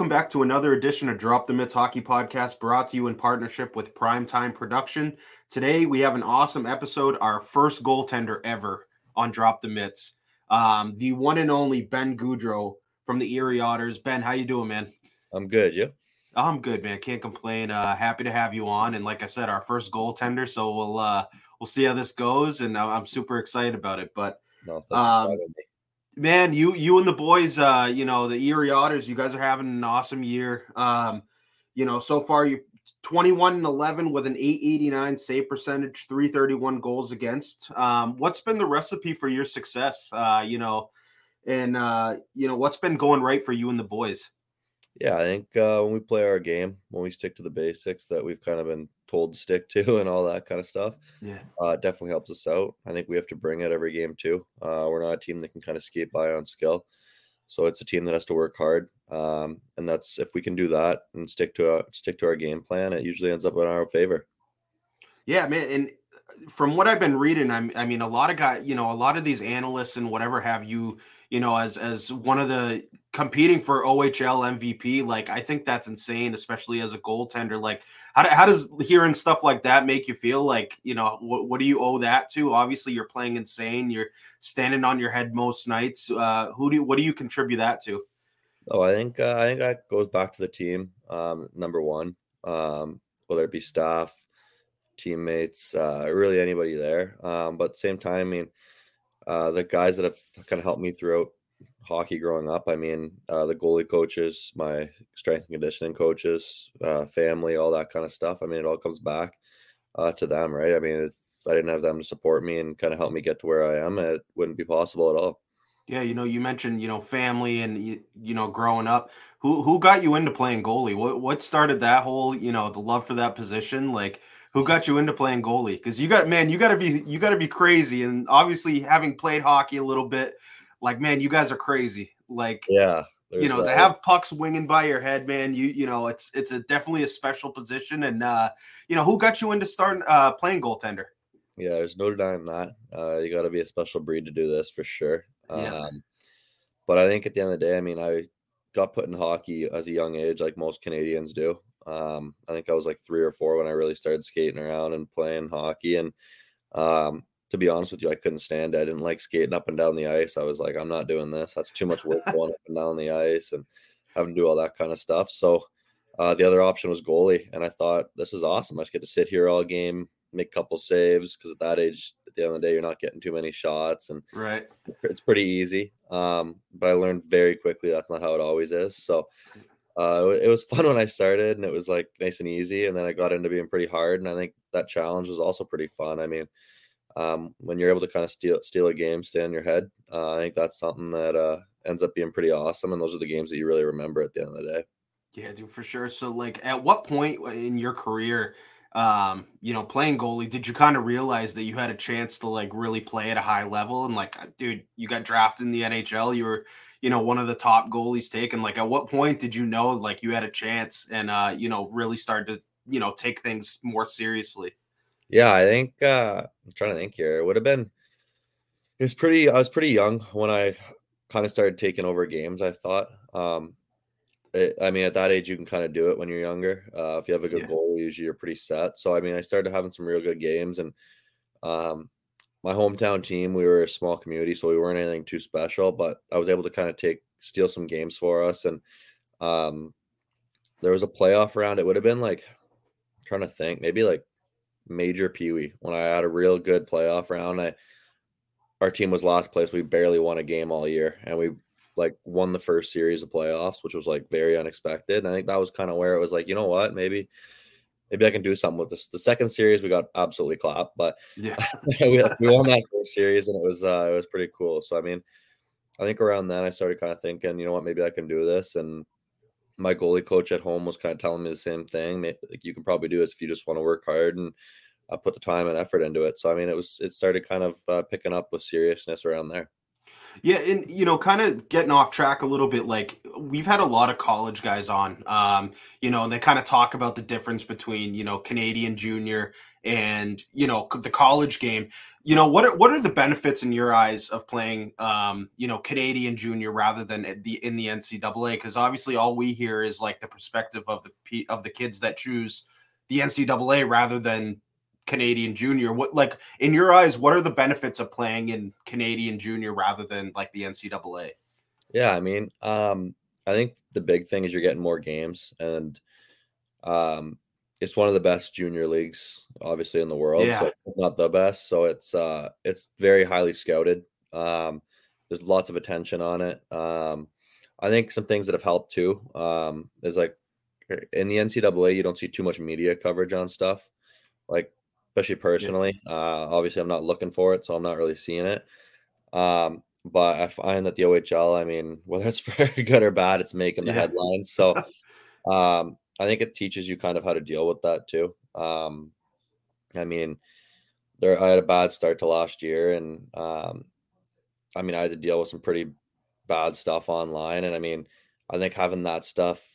Welcome back to another edition of Drop the Mitts Hockey Podcast brought to you in partnership with Primetime Production. Today we have an awesome episode, our first goaltender ever on Drop the Mitts. Um, the one and only Ben Gaudreau from the Erie Otters. Ben, how you doing, man? I'm good. yeah. I'm good, man. Can't complain. Uh, happy to have you on. And like I said, our first goaltender. So we'll uh, we'll see how this goes, and I'm super excited about it. But No, Um, man, you you and the boys, uh, you know, the Erie Otters, you guys are having an awesome year. Um, you know, so far you 21 and 11 with an 889 save percentage, 331 goals against. Um, what's been the recipe for your success? Uh, you know, and uh, you know, what's been going right for you and the boys? Yeah, I think uh, when we play our game, when we stick to the basics that we've kind of been told to stick to and all that kind of stuff, Yeah. uh, definitely helps us out. I think we have to bring it every game too. Uh, we're not a team that can kind of skate by on skill, so it's a team that has to work hard. Um, and that's if we can do that and stick to a, stick to our game plan, it usually ends up in our favor. Yeah, man, and uh, from what I've been reading, I'm, I mean, a lot of guys, you know, a lot of these analysts and whatever have you, you know, as as one of the competing for OHL MVP. Like, I think that's insane, especially as a goaltender. Like, how, how does hearing stuff like that make you feel? Like, you know, what, what do you owe that to? Obviously, you're playing insane. You're standing on your head most nights. Uh, who do you, what do you contribute that to? Oh, I think uh, I think that goes back to the team. Um, number one, um, whether it be staff, teammates, uh, really anybody there. Um, but same time, I mean, uh, the guys that have kind of helped me throughout hockey growing up. I mean, uh, the goalie coaches, my strength and conditioning coaches, uh, family, all that kind of stuff. I mean, it all comes back uh, to them, right? I mean, if I didn't have them to support me and kind of help me get to where I am, it wouldn't be possible at all. Yeah, you know, you mentioned you know family and you, you know growing up. Who who got you into playing goalie? What what started that whole you know the love for that position? Like who got you into playing goalie? Because you got man, you got to be you got to be crazy. And obviously, having played hockey a little bit, like man, you guys are crazy. Like Yeah. you know to there's, uh, have pucks winging by your head, man. You you know it's it's a definitely a special position. And uh, you know who got you into starting uh, playing goaltender? Yeah, there's no denying that. Uh, you got to be a special breed to do this for sure. Yeah. Um, but I think at the end of the day, I mean, I got put in hockey as a young age, like most Canadians do. Um, I think I was like three or four when I really started skating around and playing hockey. And um, to be honest with you, I couldn't stand it. I didn't like skating up and down the ice. I was like, I'm not doing this. That's too much work going up and down the ice and having to do all that kind of stuff. So uh, the other option was goalie, and I thought this is awesome. I just get to sit here all game, make a couple saves because at that age, at the end of the day, you're not getting too many shots, and Right. it's pretty easy. Um, but I learned very quickly that's not how it always is. So uh, it was fun when I started, and it was like nice and easy, and then I got into being pretty hard, and I think that challenge was also pretty fun. I mean, um, when you're able to kind of steal steal a game, stay in your head, uh, I think that's something that uh, ends up being pretty awesome, and those are the games that you really remember at the end of the day. Yeah, dude, for sure. So, like, at what point in your career, um, you know, playing goalie, did you kind of realize that you had a chance to like really play at a high level? And like, uh, dude, you got drafted in the NHL. You were, you know, one of the top goalies taken. Like, at what point did you know like you had a chance and uh, you know, really start to, you know, take things more seriously? Yeah, I think uh I'm trying to think here. It would have been it was pretty I was pretty young when I kind of started taking over games, I thought. Um it, I mean, at that age, you can kind of do it when you're younger. Uh, if you have a good Yeah. goal, usually you're pretty set. So, I mean, I started having some real good games, and um, my hometown team, we were a small community, so we weren't anything too special. But I was able to kind of take steal some games for us, and um, there was a playoff round. It would have been like I'm trying to think, maybe like major Pee Wee when I had a real good playoff round. I our team was last place. We barely won a game all year, and we like won the first series of playoffs, which was like very unexpected. And I think that was kind of where it was like, you know what, maybe maybe I can do something with this. The second series we got absolutely clapped, but Yeah. we, we won that first series and it was uh it was pretty cool. So I mean, I think around then I started kind of thinking, you know what, maybe I can do this. And my goalie coach at home was kind of telling me the same thing. Like you can probably do this if you just want to work hard and uh, put the time and effort into it. So I mean, it was it started kind of uh, picking up with seriousness around there. Yeah, and you know, kind of getting off track a little bit. Like we've had a lot of college guys on, um, you know, and they kind of talk about the difference between you know Canadian junior and you know the college game. you know what are what are the benefits in your eyes of playing um you know canadian junior rather than the in the ncaa because obviously all we hear is like the perspective of the of the kids that choose the ncaa rather than canadian junior what like in your eyes what are the benefits of playing in canadian junior rather than like the ncaa yeah i mean um i think the big thing is you're getting more games and um it's one of the best junior leagues, obviously in the world. Yeah. So it's not the best. So it's uh it's very highly scouted. Um, there's lots of attention on it. Um, I think some things that have helped too um, is like in the NCAA, you don't see too much media coverage on stuff, like especially personally. Yeah. Uh, obviously, I'm not looking for it, so I'm not really seeing it. Um, but I find that the OHL, I mean, whether it's very good or bad, it's making the yeah. headlines. So um, I think it teaches you kind of how to deal with that too. Um, I mean, there I had a bad start to last year, and um, I mean, I had to deal with some pretty bad stuff online, and I mean, I think having that stuff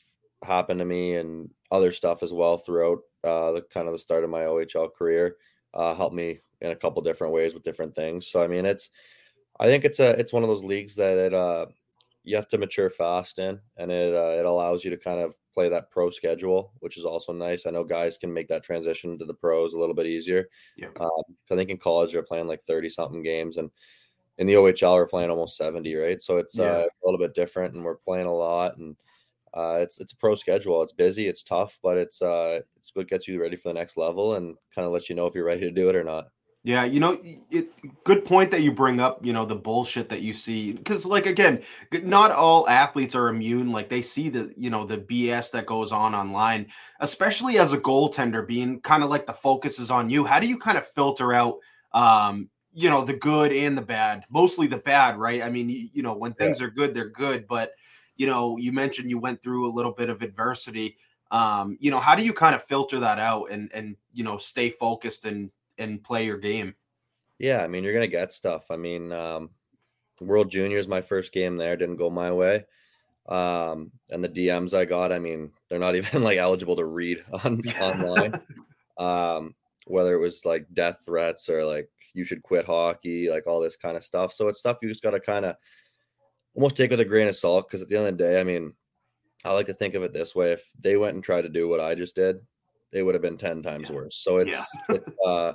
happen to me and other stuff as well throughout uh, the kind of the start of my OHL career uh, helped me in a couple different ways with different things. So I mean, it's I think it's a it's one of those leagues that it uh, you have to mature fast in, and it uh, it allows you to kind of play that pro schedule, which is also nice. I know guys can make that transition to the pros a little bit easier. Yeah. Um, I think in college they're playing like thirty something games, and in the OHL we're playing almost seventy, right? So it's yeah. uh, a little bit different, and we're playing a lot, and uh, it's it's a pro schedule. It's busy, it's tough, but it's uh, it's what gets you ready for the next level, and kind of lets you know if you're ready to do it or not. Yeah, you know, it, good point that you bring up, you know, the bullshit that you see cuz like again, not all athletes are immune like they see the, you know, the BS that goes on online, especially as a goaltender being kind of like the focus is on you. How do you kind of filter out um, you know, the good and the bad? Mostly the bad, right? I mean, you, you know, when things yeah. are good, they're good, but you know, you mentioned you went through a little bit of adversity. Um, you know, how do you kind of filter that out and and you know, stay focused and and play your game. Yeah, I mean, you're gonna get stuff. I mean, um, World Juniors, my first game there didn't go my way. Um, and the DMs I got, I mean, they're not even like eligible to read on online. um, whether it was like death threats or like you should quit hockey, like all this kind of stuff. So it's stuff you just gotta kind of almost take with a grain of salt because at the end of the day, I mean, I like to think of it this way: if they went and tried to do what I just did, it would have been 10 times yeah. worse. So it's yeah. it's uh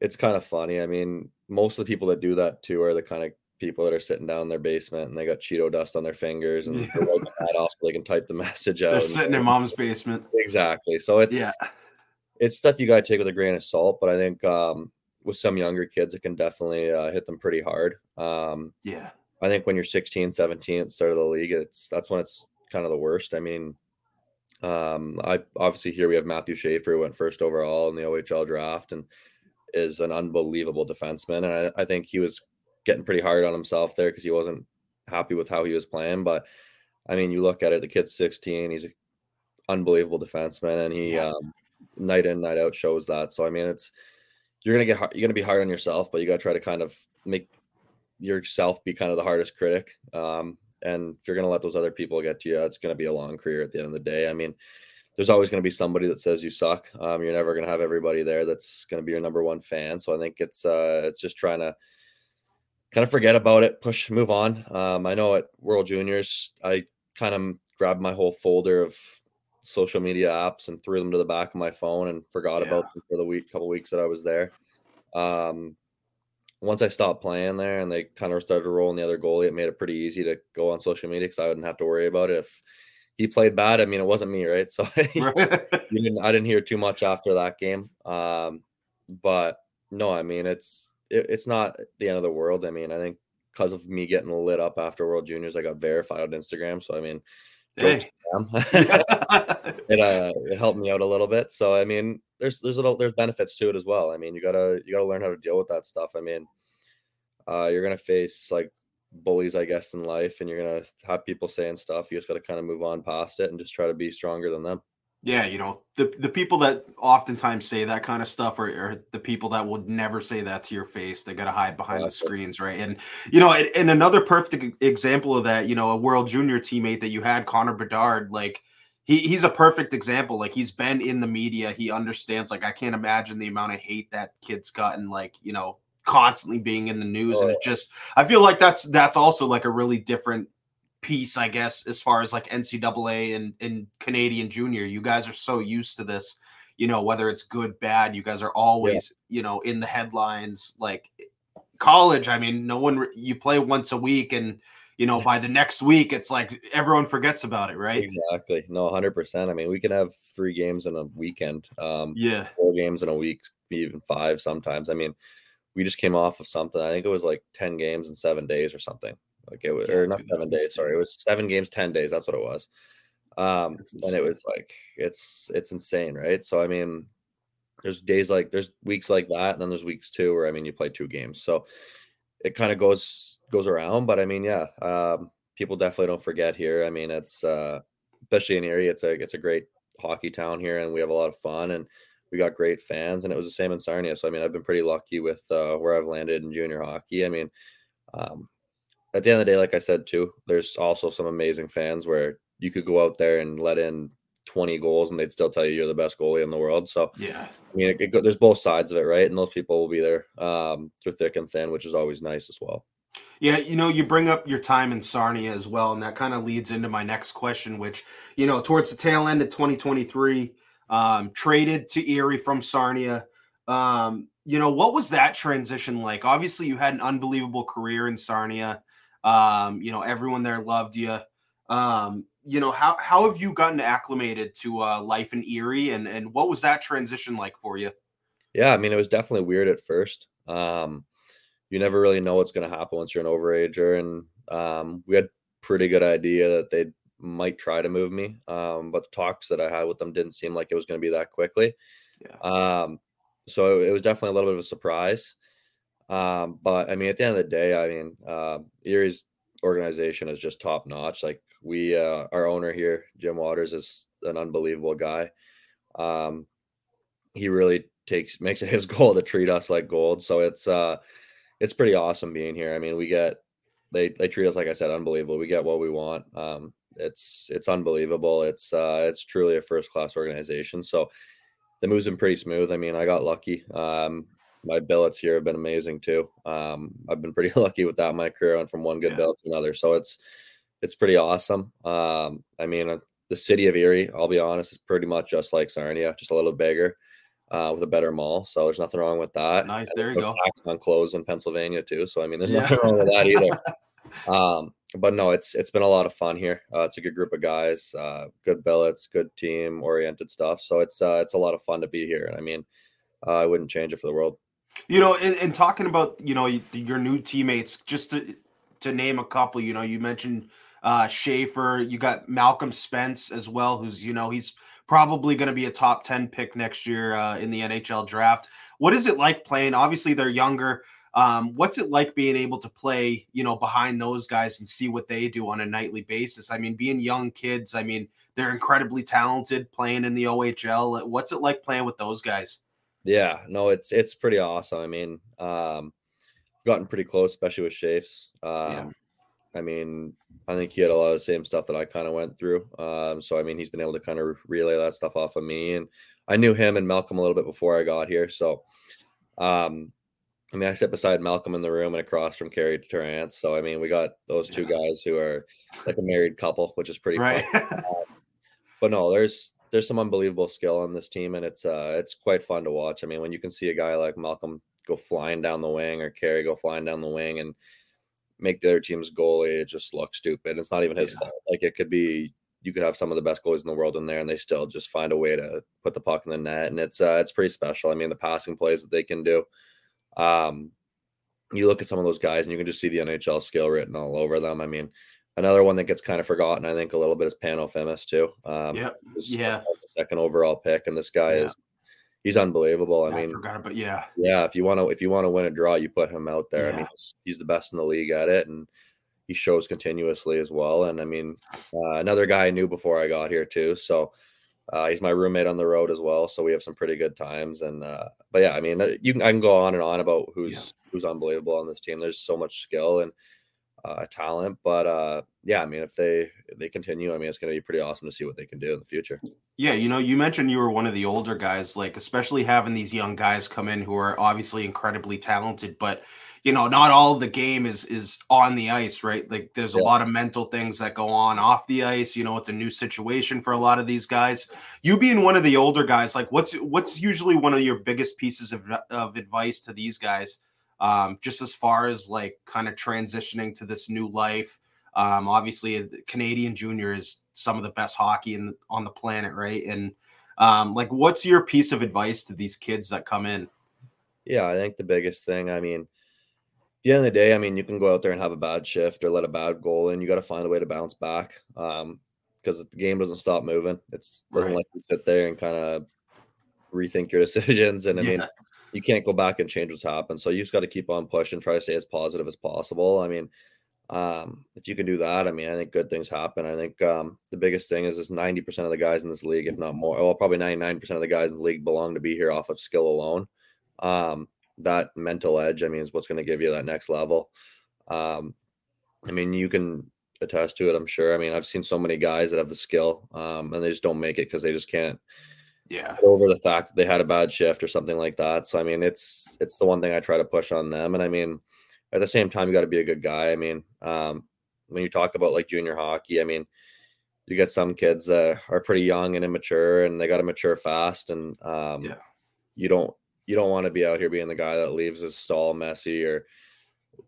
it's kind of funny. I mean, most of the people that do that too are the kind of people that are sitting down in their basement and they got Cheeto dust on their fingers and they're wiping that off so they can type the message out. They're sitting in mom's basement. Exactly. So it's yeah, it's stuff you gotta take with a grain of salt. But I think um with some younger kids, it can definitely uh, hit them pretty hard. Um, yeah, I think when you're 16, 17 at the start of the league, it's that's when it's kind of the worst. I mean, um, I obviously here we have Matthew Schaefer who went first overall in the OHL draft and is an unbelievable defenseman. And I, I think he was getting pretty hard on himself there because he wasn't happy with how he was playing. But I mean, you look at it, the kid's 16, he's an unbelievable defenseman, and he yeah. um, night in, night out shows that. So I mean, it's you're gonna get you're gonna be hard on yourself, but you gotta try to kind of make yourself be kind of the hardest critic. Um, and if you're going to let those other people get to you, it's going to be a long career at the end of the day. I mean, there's always going to be somebody that says you suck. Um, you're never going to have everybody there that's going to be your number one fan. So I think it's uh, it's just trying to kind of forget about it, push, move on. Um, I know at World Juniors, I kind of grabbed my whole folder of social media apps and threw them to the back of my phone and forgot yeah. about them for the week, couple weeks that I was there. Um, once I stopped playing there and they kind of started rolling the other goalie, it made it pretty easy to go on social media because I wouldn't have to worry about it. If he played bad, I mean, it wasn't me, right? So didn't, I didn't hear too much after that game. Um, but no, I mean, it's it, it's not the end of the world. I mean, I think because of me getting lit up after World Juniors, I got verified on Instagram. So I mean, hey. it uh, it helped me out a little bit. So I mean, there's there's little there's benefits to it as well. I mean, you gotta you gotta learn how to deal with that stuff. I mean, uh, you're gonna face like bullies, I guess, in life, and you're gonna have people saying stuff. You just gotta kind of move on past it and just try to be stronger than them. Yeah, you know, the the people that oftentimes say that kind of stuff are, are the people that would never say that to your face. They got to hide behind the screens, right? And you know, and, and, another perfect example of that, you know, a World Junior teammate that you had, Connor Bedard, like he he's a perfect example. Like he's been in the media, he understands. Like I can't imagine the amount of hate that kid's gotten. Like you know, constantly being in the news, oh, and it just I feel like that's that's also like a really different piece, I guess, as far as like NCAA and and Canadian Junior. You guys are so used to this, you know, whether it's good, bad. You guys are always, yeah. you know, in the headlines. Like college, I mean, no one you play once a week and you know, by the next week, it's like everyone forgets about it, right? Exactly. No, hundred percent. I mean, we can have three games in a weekend. Um, yeah, four games in a week, even five sometimes. I mean, we just came off of something. I think it was like ten games in seven days or something. Like it was, yeah, or not dude, seven days. Insane. Sorry, it was seven games, ten days. That's what it was. Um, and it was like it's it's insane, right? So I mean, there's days like there's weeks like that, and then there's weeks too where I mean you play two games. So it kind of goes goes around. But I mean, yeah, um, people definitely don't forget here. I mean, it's uh, especially in Erie, it's a it's a great hockey town here, and we have a lot of fun, and we got great fans, and it was the same in Sarnia. So I mean, I've been pretty lucky with uh, where I've landed in junior hockey. I mean, um, at the end of the day, like I said too, there's also some amazing fans where you could go out there and let in 20 goals and they'd still tell you you're the best goalie in the world. So yeah, I mean, it, it, there's both sides of it, right? And those people will be there um, through thick and thin, which is always nice as well. Yeah, you know, you bring up your time in Sarnia as well, and that kind of leads into my next question, which you know, towards the tail end of 2023, um, traded to Erie from Sarnia. Um, you know, what was that transition like? Obviously, you had an unbelievable career in Sarnia. Um, you know, everyone there loved you. Um, you know how how have you gotten acclimated to uh, life in Erie, and and what was that transition like for you? Yeah, I mean, it was definitely weird at first. Um, you never really know what's going to happen once you're an overager, and um, we had pretty good idea that they might try to move me, um, but the talks that I had with them didn't seem like it was going to be that quickly. Yeah. Um, so it was definitely a little bit of a surprise. Um, but I mean, at the end of the day, I mean, uh, Erie's organization is just top notch. Like we, uh, our owner here, Jim Waters, is an unbelievable guy. Um, he really takes makes it his goal to treat us like gold. So it's uh, it's pretty awesome being here. I mean, we get they they treat us like I said, unbelievable. We get what we want. Um, it's it's unbelievable. It's uh, it's truly a first class organization. So the move's been pretty smooth. I mean, I got lucky. Um, my billets here have been amazing too. Um, I've been pretty lucky with that. My career went from one good yeah. billet to another, so it's it's pretty awesome. Um, I mean, uh, the city of Erie, I'll be honest, is pretty much just like Sarnia, just a little bigger uh, with a better mall. So there's nothing wrong with that. Nice, there you go. Tax on clothes in Pennsylvania too. So I mean, there's yeah. nothing wrong with that either. um, but no, it's it's been a lot of fun here. Uh, it's a good group of guys, uh, good billets, good team oriented stuff. So it's uh, it's a lot of fun to be here. I mean, uh, I wouldn't change it for the world. You know, and, talking about you know your new teammates, just to to name a couple. You know, you mentioned uh Schaefer. You got Malcolm Spence as well, who's you know he's probably going to be a top ten pick next year uh, in the NHL draft. What is it like playing? Obviously, they're younger. Um, what's it like being able to play, you know, behind those guys and see what they do on a nightly basis? I mean, being young kids, I mean, they're incredibly talented playing in the OHL. What's it like playing with those guys? Yeah, no, it's it's pretty awesome. I mean, um, gotten pretty close, especially with Shafes. Um, yeah. I mean, I think he had a lot of the same stuff that I kind of went through. Um, so I mean, he's been able to kind of relay that stuff off of me, and I knew him and Malcolm a little bit before I got here. So, um, I mean, I sit beside Malcolm in the room and across from Carey Terrance. So I mean, we got those two yeah. guys who are like a married couple, which is pretty right. fun. but no, there's there's some unbelievable skill on this team, and it's uh it's quite fun to watch. I mean, when you can see a guy like Malcolm go flying down the wing or Carey go flying down the wing and make the other team's goalie, it just looks stupid. It's not even his yeah. fault. Like it could be you could have some of the best goalies in the world in there and they still just find a way to put the puck in the net. And it's uh it's pretty special. I mean, the passing plays that they can do. Um you look at some of those guys and you can just see the NHL skill written all over them. I mean, Another one that gets kind of forgotten, I think, a little bit is Pano Fimis too. Um, yep. Yeah. Second overall pick, and this guy yeah. is he's unbelievable. I, I mean, forgot, but yeah, yeah. If you want to, if you want to win a draw, you put him out there. Yeah. I mean, he's, he's, the best in the league at it, and he shows continuously as well. And I mean, uh, another guy I knew before I got here too. So uh, he's my roommate on the road as well. So we have some pretty good times. And uh, but yeah, I mean, uh, you can I can go on and on about who's yeah. who's unbelievable on this team. There's so much skill and uh, talent. But uh, yeah, I mean, if they if they continue, I mean, it's going to be pretty awesome to see what they can do in the future. Yeah, you know, you mentioned you were one of the older guys, like especially having these young guys come in who are obviously incredibly talented, but you know, not all the game is is on the ice, right? Like there's a lot of mental things that go on off the ice. You know, it's a new situation for a lot of these guys. You being one of the older guys, like what's what's usually one of your biggest pieces of of advice to these guys? Um, just as far as like kind of transitioning to this new life. Um, obviously, uh, Canadian junior is some of the best hockey in on the planet, right? And um, like, what's your piece of advice to these kids that come in? Yeah, I think the biggest thing, I mean, the end of the day, I mean, you can go out there and have a bad shift or let a bad goal in. You got to find a way to bounce back um, because the game doesn't stop moving. It's doesn't right. let you sit there and kind of rethink your decisions. And I yeah. You can't go back and change what's happened. So you just got to keep on pushing, try to stay as positive as possible. I mean, um, if you can do that, I mean, I think good things happen. I think um, the biggest thing is this 90% of the guys in this league, if not more, well, probably 99% of the guys in the league belong to be here off of skill alone. Um, that mental edge, I mean, is what's going to give you that next level. Um, I mean, you can attest to it, I'm sure. I mean, I've seen so many guys that have the skill um, and they just don't make it because they just can't yeah over the fact that they had a bad shift or something like that. So I mean, it's it's the one thing I try to push on them. And I mean, at the same time, you got to be a good guy. I mean, um, when you talk about like junior hockey, I mean, you get some kids that are pretty young and immature, and they got to mature fast. And um, yeah. you don't you don't want to be out here being the guy that leaves his stall messy or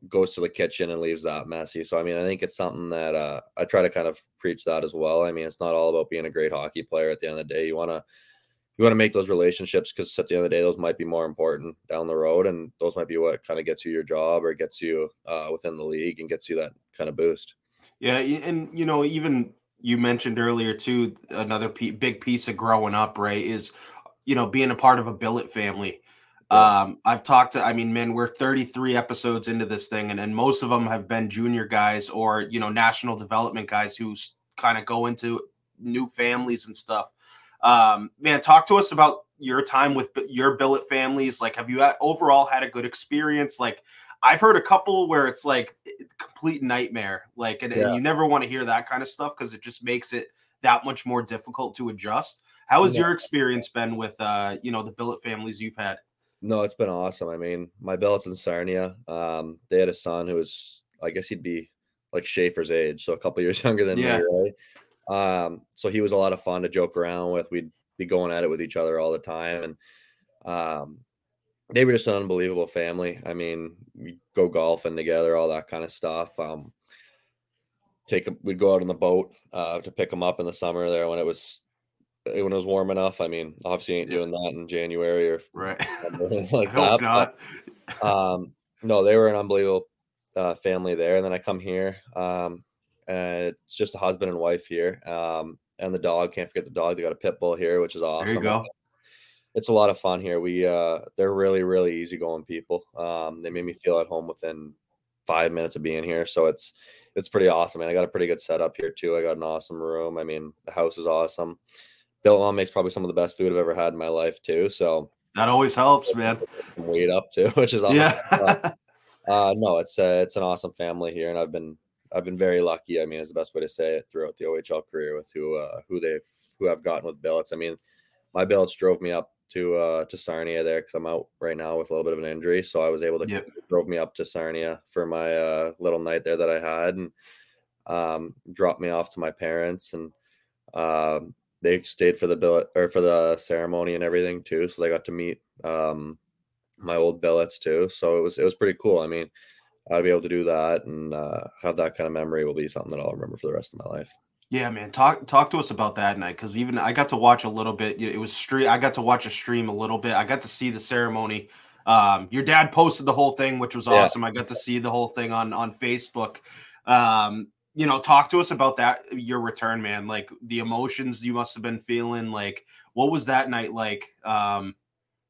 goes to the kitchen and leaves that messy. So I mean, I think it's something that uh, I try to kind of preach that as well. I mean, it's not all about being a great hockey player. At the end of the day, you want to you want to make those relationships because at the end of the day, those might be more important down the road, and those might be what kind of gets you your job or gets you uh, within the league and gets you that kind of boost. Yeah, and you know, even you mentioned earlier too, another p- big piece of growing up, right, is you know being a part of a billet family um, I've talked to, I mean, man, we're 33 episodes into this thing, and, and most of them have been junior guys or, you know, national development guys who kind of go into new families and stuff. Um, man, talk to us about your time with your billet families. Like, have you overall had a good experience? Like, I've heard a couple where it's like complete nightmare, like, and, yeah. and you never want to hear that kind of stuff because it just makes it that much more difficult to adjust. How has yeah. your experience been with, uh, you know, the billet families you've had? No, it's been awesome. I mean, my billets in Sarnia, um, they had a son who was, I guess he'd be like Schaefer's age, so a couple years younger than yeah. me, right? Um, so he was a lot of fun to joke around with. We'd be going at it with each other all the time, and um, they were just an unbelievable family. I mean, we go golfing together, all that kind of stuff. Um, take a, we'd go out on the boat uh, to pick them up in the summer there when it was Eh, when it was warm enough. I mean, obviously ain't yeah. doing that in January or right like that. But, um, no, they were an unbelievable uh, family there. And then I come here, um, and it's just a husband and wife here, um, and the dog. Can't forget the dog. They got a pit bull here, which is awesome. There you go. It's a lot of fun here. We uh, they're really really easygoing people. Um, they made me feel at home within five minutes of being here, so it's it's pretty awesome. And I got a pretty good setup here too. I got an awesome room. I mean, the house is awesome. Bill Mom makes probably some of the best food I've ever had in my life too. So that always helps, man. Weight up too, which is awesome. Yeah. uh, no, it's uh, it's an awesome family here, and I've been I've been very lucky. I mean, is the best way to say it throughout the OHL career with who uh, who they've who I've gotten with billets. I mean, my billets drove me up to uh to Sarnia there because I'm out right now with a little bit of an injury, so I was able to yep. drove me up to Sarnia for my uh little night there that I had and um dropped me off to my parents and um they stayed for the billet or for the ceremony and everything too. So they got to meet um, my old billets too. So it was it was pretty cool. I mean, I'd be able to do that and uh, have that kind of memory will be something that I'll remember for the rest of my life. Yeah, man. Talk talk to us about that night because even I got to watch a little bit. It was stream. I got to watch a stream a little bit. I got to see the ceremony. Um, your dad posted the whole thing, which was awesome. Yeah. I got to see the whole thing on on Facebook. Um, you know, talk to us about that your return, man. Like the emotions you must have been feeling. Like, what was that night like? Um,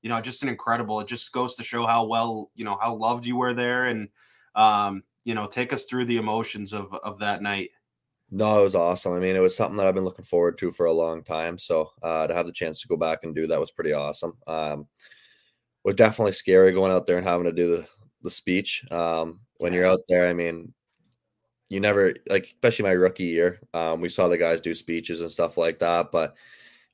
you know, just an incredible. It just goes to show how well, you know, how loved you were there, and um, you know, take us through the emotions of of that night. No, it was awesome. I mean, it was something that I've been looking forward to for a long time. So uh, to have the chance to go back and do that was pretty awesome. Um, was definitely scary going out there and having to do the the speech. Um, when you're out there, I mean, you never like, especially my rookie year. Um, we saw the guys do speeches and stuff like that, but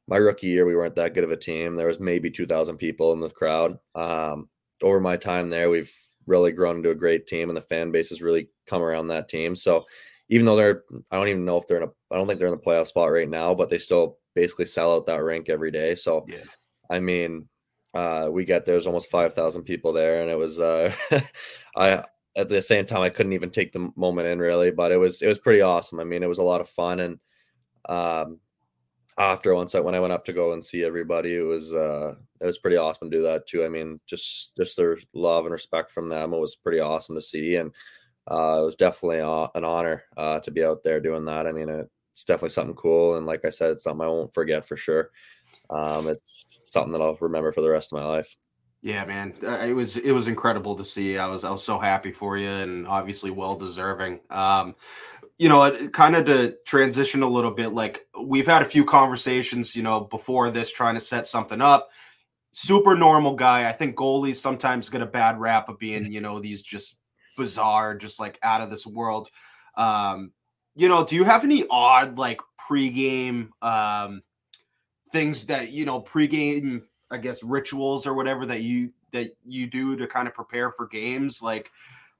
my rookie year, we weren't that good of a team. There was maybe 2,000 people in the crowd. Um, over my time there, we've really grown into a great team, and the fan base has really come around that team. So even though they're, I don't even know if they're in a, I don't think they're in a playoff spot right now, but they still basically sell out that rink every day. So, yeah. I mean, uh, we get there's almost 5,000 people there, and it was, uh, I, at the same time, I couldn't even take the moment in really, but it was, it was pretty awesome. I mean, it was a lot of fun. And, um, after once I when I went up to go and see everybody, it was uh it was pretty awesome to do that too. I mean, just just their love and respect from them it was pretty awesome to see, and uh, it was definitely an honor uh, to be out there doing that. I mean, it's definitely something cool, and like I said, it's something I won't forget for sure. Um, it's something that I'll remember for the rest of my life. Yeah, man, uh, it was it was incredible to see. I was I was so happy for you, and obviously well deserving. Um, you know, kind of to transition a little bit, like we've had a few conversations, you know, before this trying to set something up. Super normal guy. I think goalies sometimes get a bad rap of being, you know, these just bizarre, just like out of this world. Um, you know, do you have any odd like pregame um things that, you know, pregame, I guess, rituals or whatever that you that you do to kind of prepare for games? Like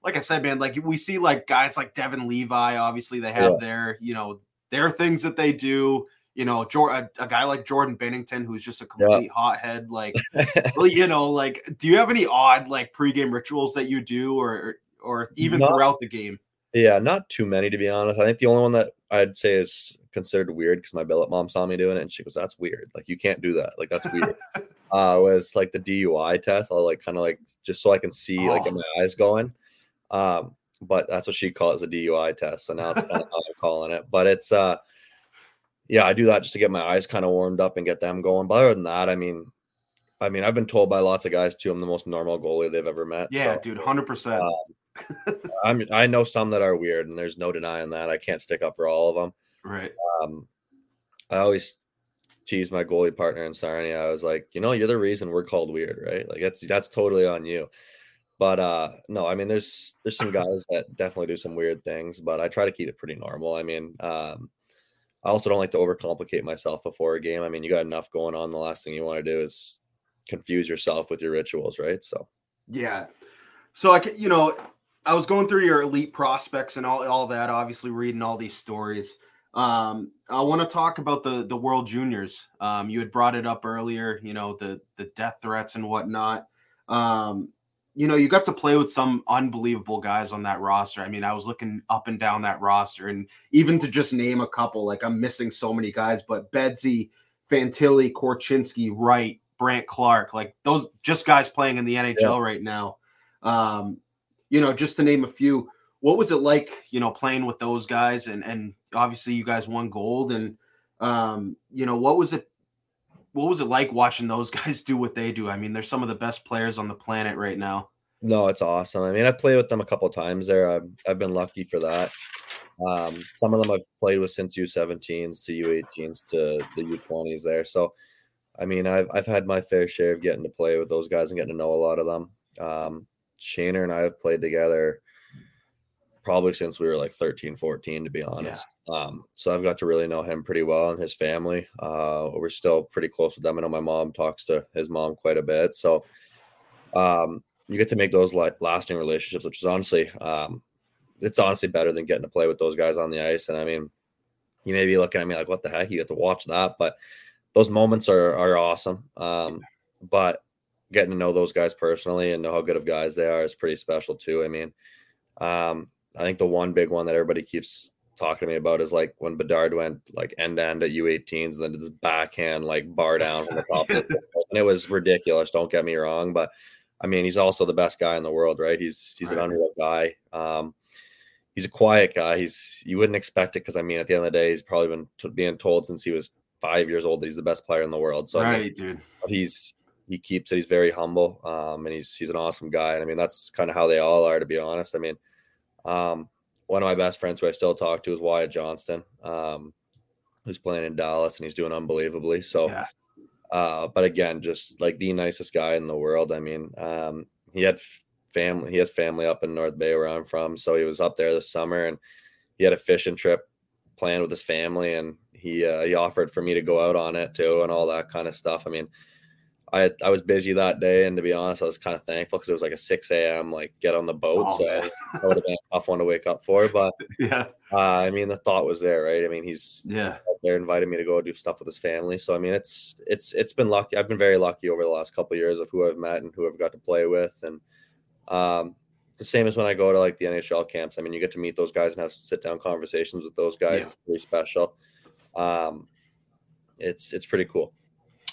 like I said, man, like we see like guys like Devon Levi, obviously they have yeah. their, you know, their things that they do. You know, a, a guy like Jordan Binnington, who's just a complete yeah. hothead. Like, you know, like, do you have any odd like pregame rituals that you do, or or even not, throughout the game? Yeah, not too many to be honest. I think the only one that I'd say is considered weird because my billet mom saw me doing it and she goes, "That's weird. Like, you can't do that. Like, that's weird." uh, was like the DUI test. I'll like kind of like just so I can see oh. like get my eyes going. Um, but that's what she calls a DUI test. So now it's kind of how I'm calling it. But it's uh yeah, I do that just to get my eyes kind of warmed up and get them going. But other than that, I mean, I mean, I've been told by lots of guys too, I'm the most normal goalie they've ever met. Yeah, so, dude, hundred um, percent. I'm I know some that are weird, and there's no denying that. I can't stick up for all of them. Right. Um, I always tease my goalie partner in Sarnia. I was like, you know, you're the reason we're called weird, right? Like that's that's totally on you. But uh no, I mean there's there's some guys that definitely do some weird things, but I try to keep it pretty normal. I mean, um I also don't like to overcomplicate myself before a game. I mean, you got enough going on. The last thing you want to do is confuse yourself with your rituals, right? So yeah. So I you know, I was going through your elite prospects and all all that, obviously reading all these stories. Um, I want to talk about the the World Juniors. Um, you had brought it up earlier, you know, the the death threats and whatnot. Um, you know, you got to play with some unbelievable guys on that roster. I mean, I was looking up and down that roster, and even to just name a couple, like I'm missing so many guys, but Bedsy, Fantilli, Korchinski, Wright, Brandt Clarke, like those just guys playing in the NHL yeah. right now. Um, you know, just to name a few. What was it like, you know, playing with those guys? And and obviously you guys won gold. And um, you know, what was it what was it like watching those guys do what they do? I mean, they're some of the best players on the planet right now. No, it's awesome. I mean, I've played with them a couple times there. I've, I've been lucky for that. Um, some of them I've played with since U17s to U18s to the U20s there. So, I mean, I've I've had my fair share of getting to play with those guys and getting to know a lot of them. Um, Shaner and I have played together probably since we were like 13 14 to be honest. Yeah. um, so i've got to really know him pretty well and his family. Uh, we're still pretty close with them. I know my mom talks to his mom quite a bit. So um, you get to make those like lasting relationships which is honestly um, it's honestly better than getting to play with those guys on the ice. And i mean you may be looking at me like what the heck? You get to watch that. But those moments are are awesome. Um, but getting to know those guys personally and know how good of guys they are is pretty special too. I mean um, I think the one big one that everybody keeps talking to me about is like when Bedard went like end to end at U18s and then did this backhand like bar down from the top. and it was ridiculous. Don't get me wrong, but I mean he's also the best guy in the world, right? He's he's an unreal guy. Um, he's a quiet guy. He's you wouldn't expect it because I mean at the end of the day he's probably been t- being told since he was five years old that he's the best player in the world. So right, I mean, dude. He's he keeps it. He's very humble, um, and he's he's an awesome guy. And I mean that's kind of how they all are, to be honest. I mean um, one of my best friends who I still talk to is Wyatt Johnston, um, who's playing in Dallas and he's doing unbelievably. So, yeah. uh, but again, just like the nicest guy in the world. I mean, um, he had family, he has family up in North Bay where I'm from. So he was up there this summer and he had a fishing trip planned with his family, and he uh, he offered for me to go out on it too, and all that kind of stuff. I mean, I I was busy that day, and to be honest, I was kind of thankful because it was like a six a.m. like get on the boat, oh, so that would have been a tough one to wake up for. But yeah, uh, I mean the thought was there, right? I mean he's yeah out there invited me to go do stuff with his family, so I mean it's it's it's been lucky. I've been very lucky over the last couple of years of who I've met and who I've got to play with, and um, the same as when I go to like the NHL camps. I mean, you get to meet those guys and have sit down conversations with those guys. Yeah. It's pretty special. Um, it's it's pretty cool.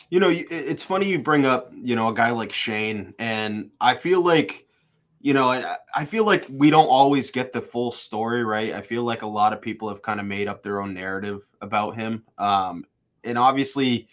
You know, it's funny you bring up you know a guy like Shane, and I feel like you know I, I feel like we don't always get the full story, right? I feel like a lot of people have kind of made up their own narrative about him, um, and obviously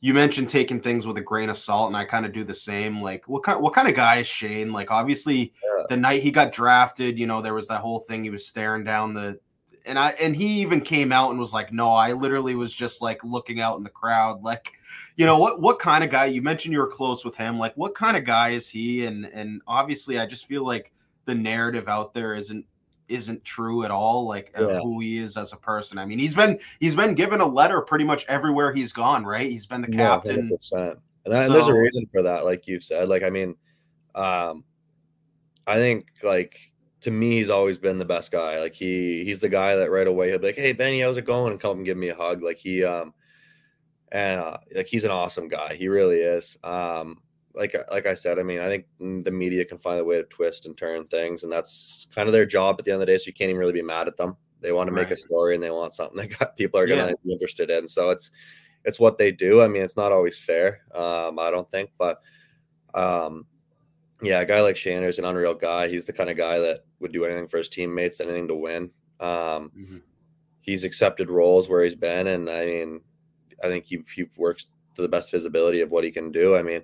you mentioned taking things with a grain of salt, and I kind of do the same. Like, what kind what kind of guy is Shane? Like, obviously, yeah. the night he got drafted, you know, there was that whole thing. He was staring down the, and I and he even came out and was like, "No, I literally was just like looking out in the crowd." Like, you know, what what kind of guy? You mentioned you were close with him. Like, what kind of guy is he? And and obviously, I just feel like the narrative out there isn't isn't true at all like yeah. who he is as a person i mean he's been he's been given a letter pretty much everywhere he's gone right he's been the captain yeah, and, that, so, there's a reason for that like you've said like i mean um i think like to me he's always been the best guy like he he's the guy that right away he'll be like hey benny how's it going and come and give me a hug like he um and uh, like he's an awesome guy he really is um like like I said, I mean, I think the media can find a way to twist and turn things, and that's kind of their job at the end of the day. So you can't even really be mad at them. They want to make right. a story and they want something that got, people are going to yeah. be interested in. So it's it's what they do. I mean, it's not always fair. Um, I don't think, but um, yeah, a guy like Shanner's an unreal guy. He's the kind of guy that would do anything for his teammates, anything to win. Um, mm-hmm. He's accepted roles where he's been, and I mean, I think he he works to the best visibility of what he can do. I mean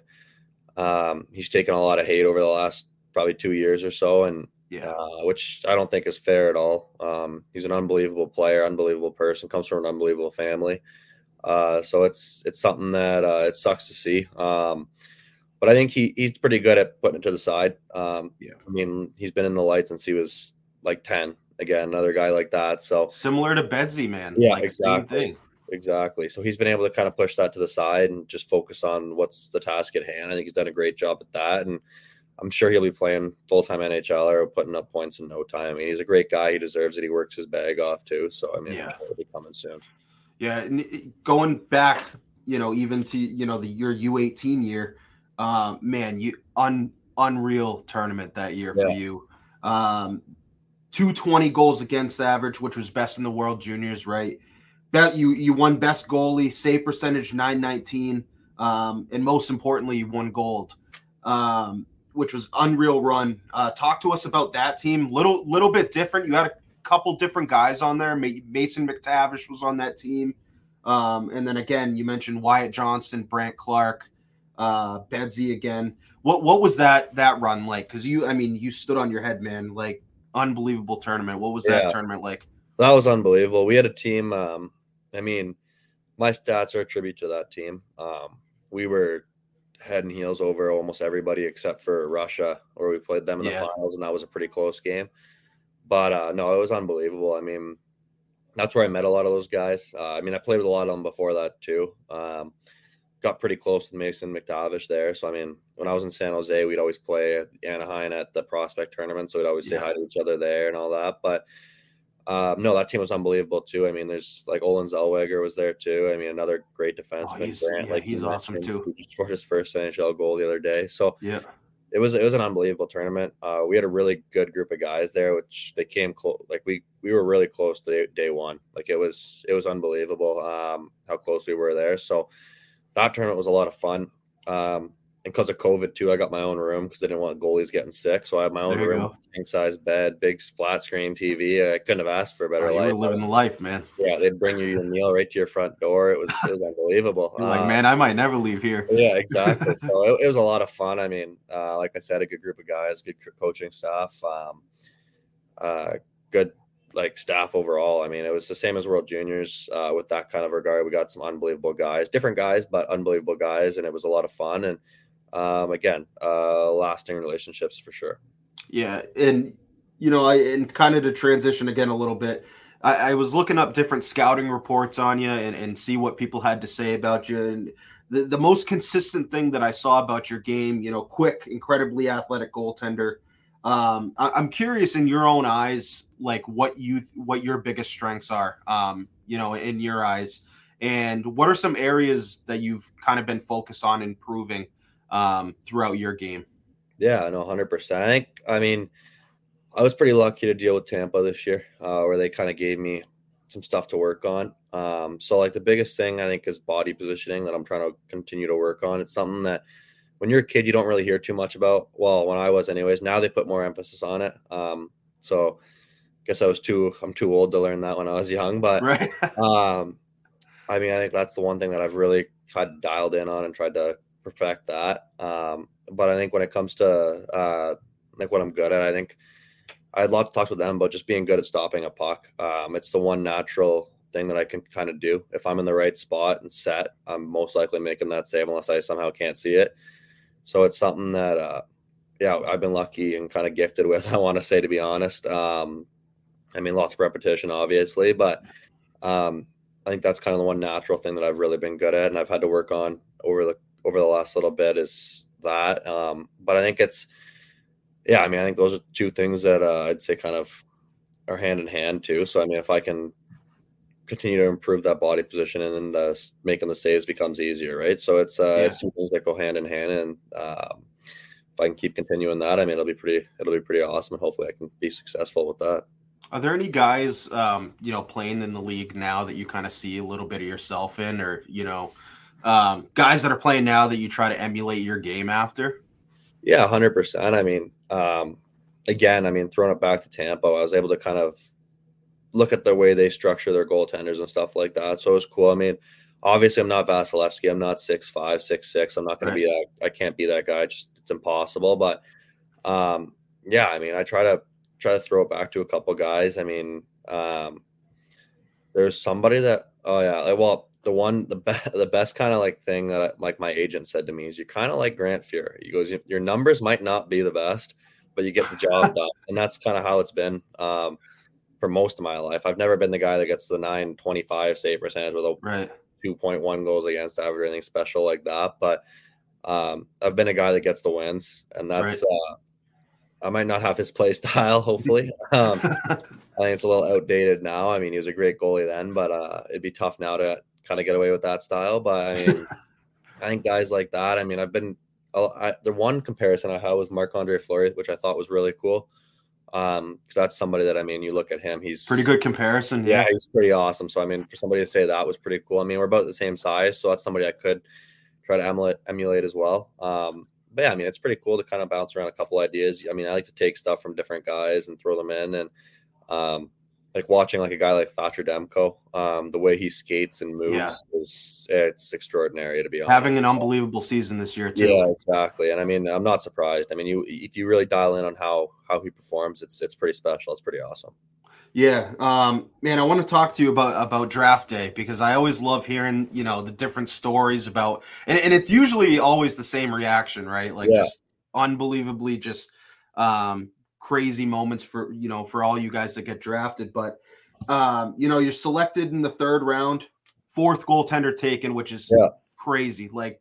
um, he's taken a lot of hate over the last probably two years or so, and yeah, uh, which I don't think is fair at all. Um, he's an unbelievable player, unbelievable person, comes from an unbelievable family. Uh, so it's it's something that uh, it sucks to see. Um, but I think he he's pretty good at putting it to the side. Um, yeah, I mean he's been in the light since he was like ten. Again, another guy like that. So similar to Bedsy, man. Yeah, like, exactly. Exactly. So he's been able to kind of push that to the side and just focus on what's the task at hand. I think he's done a great job at that. And I'm sure he'll be playing full time NHL or putting up points in no time. I mean, he's a great guy. He deserves it. He works his bag off too. So I mean, yeah. he'll be coming soon. Yeah, going back, you know, even to you know the your U18 year, uh, man, you un unreal tournament that year yeah. for you. Um, 220 goals against average, which was best in the world juniors, right? that you you won best goalie, save percentage 919, um, and most importantly, you won gold, um, which was unreal run. Uh, talk to us about that team. Little little bit different. You had a couple different guys on there. Mason McTavish was on that team, um, and then again, you mentioned Wyatt Johnston, Brandt Clarke, uh, Bedsy again. What what was that that run like? Because you, I mean, you stood on your head, man. Like unbelievable tournament. What was that yeah. tournament like? That was unbelievable. We had a team. Um, I mean, my stats are a tribute to that team. Um, we were head and heels over almost everybody except for Russia, where we played them in yeah. the finals, and that was a pretty close game. But uh, no, it was unbelievable. I mean, that's where I met a lot of those guys. Uh, I mean, I played with a lot of them before that too. Um, got pretty close with Mason McTavish there. So I mean, when I was in San Jose, we'd always play Anaheim at the prospect tournament, so we'd always say hi to each other there and all that. But um, no, that team was unbelievable too. I mean, there's like Olen Zellweger was there too. I mean, another great defenseman. Oh, he's, Brandt, yeah, like he's awesome too. He just scored his first NHL goal the other day. So yeah, it was it was an unbelievable tournament. Uh, we had a really good group of guys there, which they came close. Like we we were really close to day, day one. Like it was it was unbelievable um, how close we were there. So that tournament was a lot of fun. Um, and because of COVID too, I got my own room because I didn't want goalies getting sick. So I had my own room, king size bed, big flat screen TV. I couldn't have asked for a better oh, life. living the life, man. Yeah, they'd bring you your meal right to your front door. It was it was unbelievable. like, uh, man, I might never leave here. Yeah, exactly. so it, it, was a lot of fun. I mean, uh, like I said, a good group of guys, good coaching staff, um, uh, good like staff overall. I mean, it was the same as World Juniors uh, with that kind of regard. We got some unbelievable guys, different guys, but unbelievable guys, and it was a lot of fun and um, again, uh, lasting relationships for sure. Yeah, and you know, I and kind of to transition again a little bit. I, I was looking up different scouting reports on you and, and see what people had to say about you. And the, the most consistent thing that I saw about your game, you know, quick, incredibly athletic goaltender. Um, I, am curious in your own eyes, like what you what your biggest strengths are, um, you know, in your eyes, and what are some areas that you've kind of been focused on improving um, throughout your game. Yeah, no, hundred percent. I think. I mean, I was pretty lucky to deal with Tampa this year, uh, where they kind of gave me some stuff to work on. Um, so like the biggest thing I think is body positioning that I'm trying to continue to work on. It's something that when you're a kid you don't really hear too much about. Well, when I was anyways. Now they put more emphasis on it. Um, so I guess I was too I'm too old to learn that when I was young, but right. um, I mean I think that's the one thing that I've really tried dialed in on and tried to perfect that. Um, but I think when it comes to uh, like what I'm good at, I think I had lots of talks with them about just being good at stopping a puck. Um, it's the one natural thing that I can kind of do. If I'm in the right spot and set, I'm most likely making that save unless I somehow can't see it. So it's something that, uh, yeah, I've been lucky and kind of gifted with. I want to say, to be honest. Um, I mean, lots of repetition, obviously, but um, I think that's kind of the one natural thing that I've really been good at, and I've had to work on over the over the last little bit is that. Um, but I think it's, yeah, I mean, I think those are two things that uh, I'd say kind of are hand in hand too. So I mean, if I can continue to improve that body position, and then the making the saves becomes easier, right? So it's uh, yeah. it's two things that go hand in hand, and um, if I can keep continuing that, I mean, it'll be pretty, it'll be pretty awesome, and hopefully, I can be successful with that. Are there any guys, um, you know, playing in the league now that you kind of see a little bit of yourself in, or you know, um, guys that are playing now that you try to emulate your game after? Yeah, hundred percent. I mean, um, again, I mean, throwing it back to Tampa, I was able to kind of look at the way they structure their goaltenders and stuff like that. So it was cool. I mean, obviously, I'm not Vasilevskiy. I'm not six five, six six. I'm not going right. to be that. I can't be that guy. Just it's impossible. But um, yeah, I mean, I try to try to throw it back to a couple guys. I mean, um, there's somebody that. Oh yeah, like, well, the one the best the best kind of like thing that I, like my agent said to me is you're kind of like Grant Fuhr. He goes, your numbers might not be the best, but you get the job done, and that's kind of how it's been um, for most of my life. I've never been the guy that gets the 925 save percentage with a right. 2.1 goals against average or anything special like that, but um, I've been a guy that gets the wins, and that's. Right. Uh, I might not have his play style, hopefully. Um, I think it's a little outdated now. I mean, he was a great goalie then, but uh, it'd be tough now to kind of get away with that style. But I mean, I think guys like that. I mean, I've been I, the one comparison I had was Marc Andre Fleury, which I thought was really cool. Um, because that's somebody that I mean, you look at him, he's pretty good comparison. Yeah. yeah, he's pretty awesome. So I mean, for somebody to say that was pretty cool. I mean, we're about the same size, so that's somebody I could try to emulate emulate as well. Um, but yeah, I mean, it's pretty cool to kind of bounce around a couple ideas. I mean, I like to take stuff from different guys and throw them in, and um, like watching like a guy like Thatcher Demko, um, the way he skates and moves yeah. is it's extraordinary to be honest. Having an unbelievable season this year too. Yeah, exactly. And I mean, I'm not surprised. I mean, you if you really dial in on how how he performs, it's it's pretty special. It's pretty awesome. Yeah, um, man, I want to talk to you about about draft day because I always love hearing you know the different stories about, and, and it's usually always the same reaction, right? Like yeah. just unbelievably just um, crazy moments for you know for all you guys that get drafted. But um, you know, you're selected in the third round, fourth goaltender taken, which is yeah. crazy. Like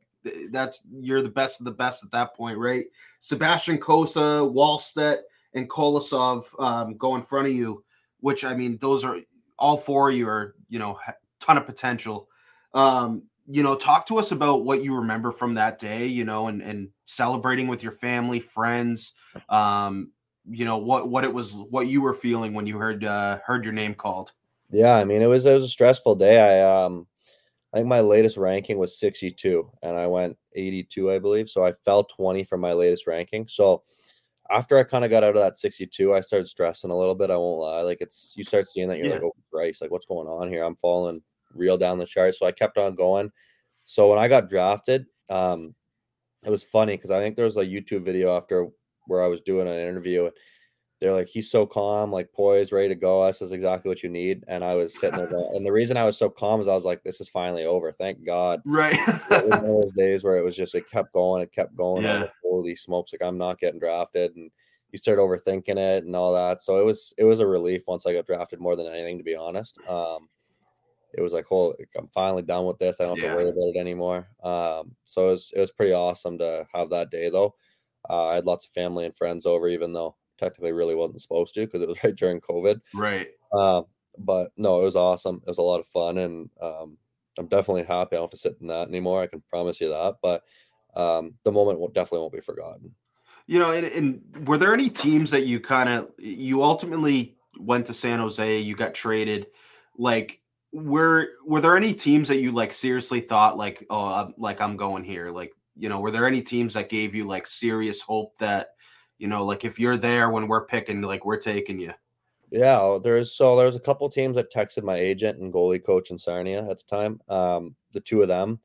that's you're the best of the best at that point, right? Sebastian Cossa, Wallstedt, and Kolosov um, go in front of you, which I mean, those are all four of you are you know ton of potential. Um, you know, talk to us about what you remember from that day, you know, and and celebrating with your family, friends, um, you know what what it was what you were feeling when you heard uh heard your name called? Yeah i mean it was it was a stressful day. I um i think my latest ranking was 62 and i went 82 i believe. So i fell 20 from my latest ranking. So after i kind of got out of that 62 i started stressing a little bit i won't lie. Like it's you start seeing that you're yeah. like oh christ like what's going on here? I'm falling real down the chart. So i kept on going. So when i got drafted um it was funny because i think there was a youtube video after where I was doing an interview. And they're like, he's so calm, like poised, ready to go. This is exactly what you need. And I was sitting there, going, and the reason I was so calm is I was like, this is finally over. Thank God. Right. it was one of those days where it was just, it kept going, it kept going. Yeah. Like, Holy smokes, like I'm not getting drafted. And you start overthinking it and all that. So it was it was a relief once I got drafted more than anything, to be honest. Um, it was like, holy, I'm finally done with this. I don't have yeah. to worry about it anymore. Um, so it was it was pretty awesome to have that day though. Uh, I had lots of family and friends over, even though technically really wasn't supposed to because it was right during COVID. Right. Uh, but no, it was awesome. It was a lot of fun, and um, I'm definitely happy I don't have to sit in that anymore. I can promise you that. But um, the moment will definitely won't be forgotten. You know, and, and were there any teams that you kind of you ultimately went to San Jose? You got traded, like were were there any teams that you like seriously thought like oh I'm, like I'm going here like you know were there any teams that gave you like serious hope that you know like if you're there when we're picking like we're taking you yeah there's so there's a couple teams that texted my agent and goalie coach in Sarnia at the time um the two of them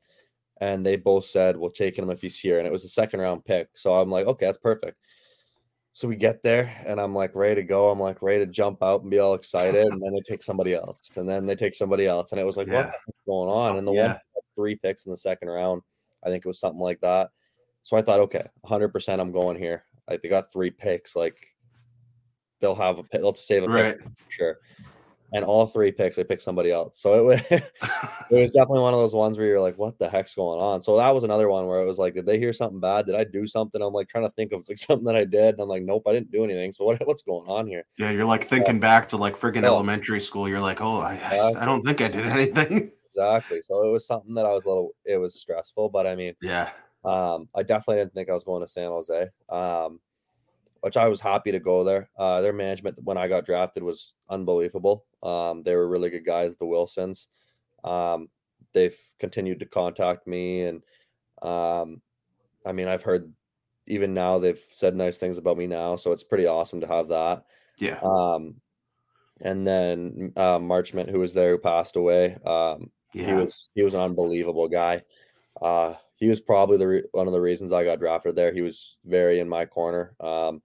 and they both said we'll take him if he's here and it was a second round pick so I'm like okay that's perfect so we get there and I'm like ready to go. I'm like ready to jump out and be all excited. And then they take somebody else. And then they take somebody else. And it was like, yeah. what's going on? And the yeah. one three picks in the second round, I think it was something like that. So I thought, okay, 100% I'm going here. Like they got three picks. Like they'll have a pick, they'll save a right. pick sure and all three picks they picked somebody else. So it was it was definitely one of those ones where you're like, what the heck's going on? So that was another one where it was like, did they hear something bad? Did I do something? I'm like trying to think of like something that I did, and I'm like, nope, I didn't do anything. So what what's going on here? Yeah, you're like thinking yeah. back to like freaking yeah. elementary school. You're like, oh, I, exactly. I don't think I did anything. Exactly. So it was something that I was a little. It was stressful, but I mean, yeah. Um, I definitely didn't think I was going to San Jose. Um, which I was happy to go there. Uh, their management when I got drafted was unbelievable. Um, they were really good guys, the Wilsons. Um, they've continued to contact me, and um, I mean, I've heard even now they've said nice things about me now, so it's pretty awesome to have that. Yeah. Um, and then uh, Marchment, who was there, who passed away. Yeah. he was he was an unbelievable guy. Uh, he was probably the re- one of the reasons I got drafted there. He was very in my corner. Um,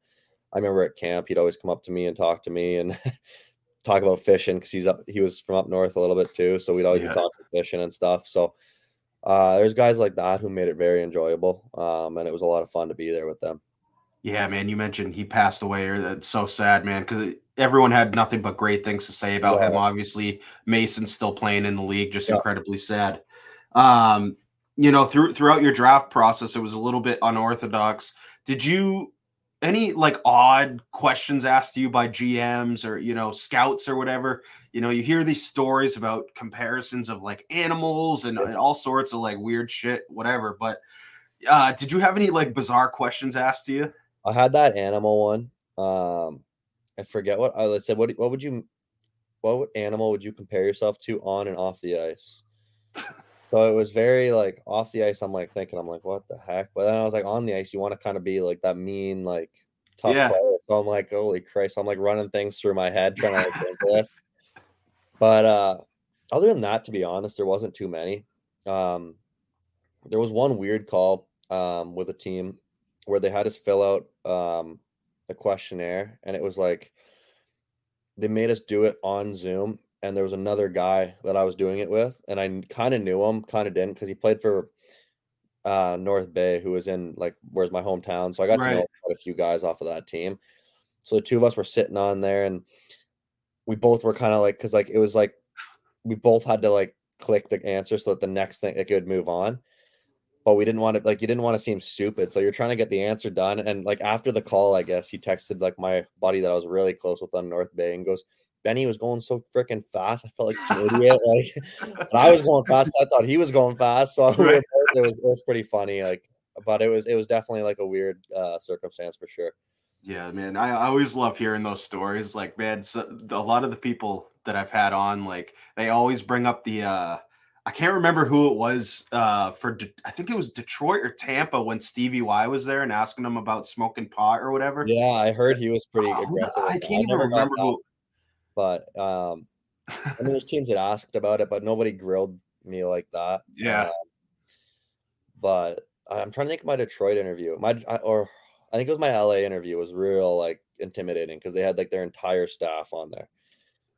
I remember at camp, he'd always come up to me and talk to me and talk about fishing because he's up, he was from up north a little bit too. So we'd always yeah. talk fishing and stuff. So uh, there's guys like that who made it very enjoyable. Um, and it was a lot of fun to be there with them. Yeah, man. You mentioned he passed away, that's so sad, man, because everyone had nothing but great things to say about yeah. him. Obviously, Mason's still playing in the league, just yeah. incredibly sad. Um, you know, through throughout your draft process, it was a little bit unorthodox. Did you any like odd questions asked to you by GMs or you know scouts or whatever? You know, you hear these stories about comparisons of like animals and, and all sorts of like weird shit, whatever. But uh, did you have any like bizarre questions asked to you? I had that animal one. Um, I forget what I said. What what would you, what animal would you compare yourself to on and off the ice? So it was very like off the ice. I'm like thinking, I'm like, what the heck? But then I was like, on the ice, you want to kind of be like that mean, like tough yeah. player. So I'm like, holy Christ! I'm like running things through my head trying to like think this. But uh, other than that, to be honest, there wasn't too many. Um, there was one weird call um, with a team where they had us fill out um, a questionnaire, and it was like they made us do it on Zoom, and there was another guy that I was doing it with, and I kind of knew him, kind of didn't, because he played for uh, North Bay, who was in like where's my hometown, so I got right. to know a few guys off of that team. So the two of us were sitting on there, and we both were kind of like, because like it was like we both had to like click the answer so that the next thing it could move on. But we didn't want to like you didn't want to seem stupid, so you're trying to get the answer done. And like after the call, I guess he texted like my buddy that I was really close with on North Bay and goes, Benny was going so freaking fast. I felt like an idiot. Like, I was going fast. I thought he was going fast. So right. it, was, it was pretty funny. Like, but it was it was definitely like a weird uh, circumstance for sure. Yeah, man. I, I always love hearing those stories. Like, man, so, a lot of the people that I've had on, like, they always bring up the. uh I can't remember who it was uh for. De- I think it was Detroit or Tampa when Stevie Y was there and asking them about smoking pot or whatever. Yeah, I heard he was pretty aggressive. I can't even remember who. But um, I mean, there's teams that asked about it, but nobody grilled me like that. Yeah. Um, but I'm trying to think of my Detroit interview. My or I think it was my LA interview was real like intimidating because they had like their entire staff on there.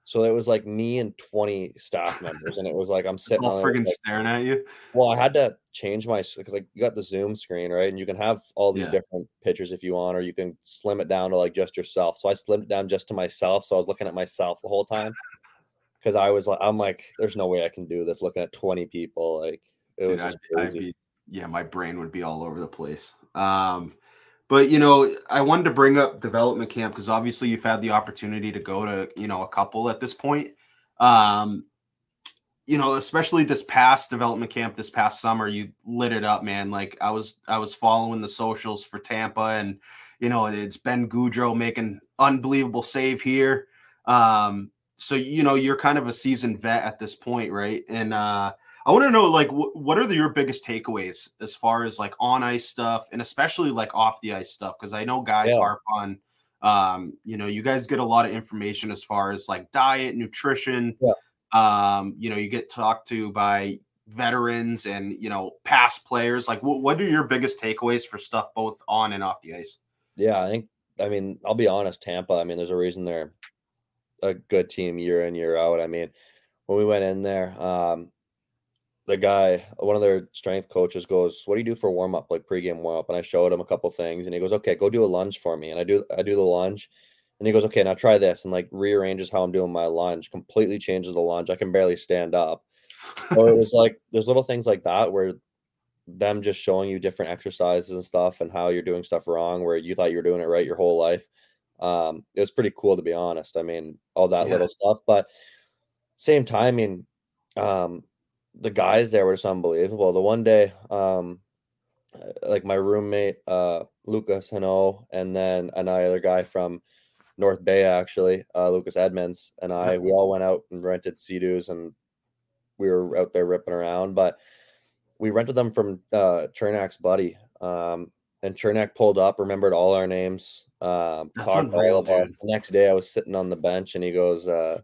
So it was like me and 20 staff members, and it was like I'm sitting All on there, like, staring at you. well, I had to change my because like you got the Zoom screen, right? And you can have all these Yeah. different pictures if you want, or you can slim it down to like just yourself. So I slimmed it down just to myself. So I was looking at myself the whole time because I was like, I'm like, there's no way I can do this looking at 20 people. Like it Dude, was just I'd, I'd be, yeah, my brain would be all over the place. Um, but you know, I wanted to bring up development camp because obviously you've had the opportunity to go to you know a couple at this point. Um, you know, especially this past development camp this past summer, you lit it up, man. Like I was, I was following the socials for Tampa, and you know, it's Ben Gaudreau making unbelievable save here. Um, so you know, you're kind of a seasoned vet at this point, right? And uh, I want to know, like, wh- what are the, your biggest takeaways as far as like on ice stuff, and especially like off the ice stuff? Because I know guys Yeah. harp on, um, you know, you guys get a lot of information as far as like diet, nutrition. Yeah. Um, you know, you get talked to by veterans and you know past players. Like, wh- what are your biggest takeaways for stuff both on and off the ice? Yeah, I think. I mean, I'll be honest. Tampa. I mean, there's a reason they're a good team year in year out. I mean, when we went in there, um, the guy, one of their strength coaches, goes, "What do you do for warm up, like pregame warm up?" And I showed him a couple things, and he goes, "Okay, go do a lunge for me." And I do, I do the lunge, and he goes, "Okay, now try this," and like rearranges how I'm doing my lunge, completely changes the lunge. I can barely stand up. So it was like there's little things like that where them just showing you different exercises and stuff and how you're doing stuff wrong where you thought you were doing it right your whole life. Um, it was pretty cool to be honest. I mean, all that Yeah. little stuff, but same time, I mean, um, the guys there were just unbelievable. The one day, um, uh, like my roommate, uh, Lucas Hano, and then another guy from North Bay, actually, uh, Lucas Edmonds, and I, we all went out and rented Sea-Doos and we were out there ripping around, but we rented them from uh Cernak's buddy. Um and Chernak pulled up, remembered all our names, um, talked all of us. The next day I was sitting on the bench and he goes, uh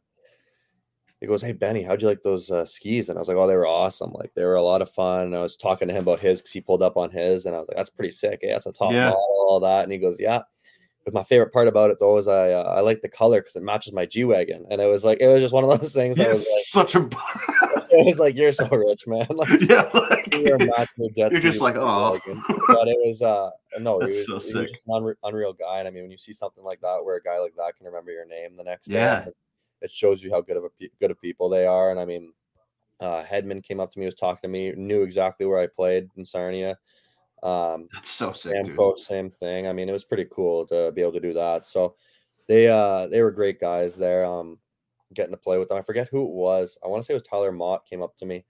he goes, Hey Benny, how'd you like those uh, skis? And I was like, Oh, they were awesome. Like they were a lot of fun. And I was talking to him about his because he pulled up on his, and I was like, That's pretty sick. Yeah, that's a top Yeah. model, all that. And he goes, Yeah. But my favorite part about it though is I uh, I like the color because it matches my G wagon, and it was like it was just one of those things. That was It's such a it was like you're so rich, man. Like, yeah, like you were matching your jet You're just like, "Oh." But it was uh no, he was, so he was just an unreal guy. And I mean, when you see something like that, where a guy like that can remember your name the next day, Yeah. it- it shows you how good of a pe- good of people they are. And I mean, uh, Hedman came up to me, was talking to me, knew exactly where I played in Sarnia. Um, that's so sick, Sam dude. coach, same thing. I mean, it was pretty cool to be able to do that. So they uh they were great guys there. Um, getting to play with them. I forget who it was. I want to say it was Tyler Motte came up to me,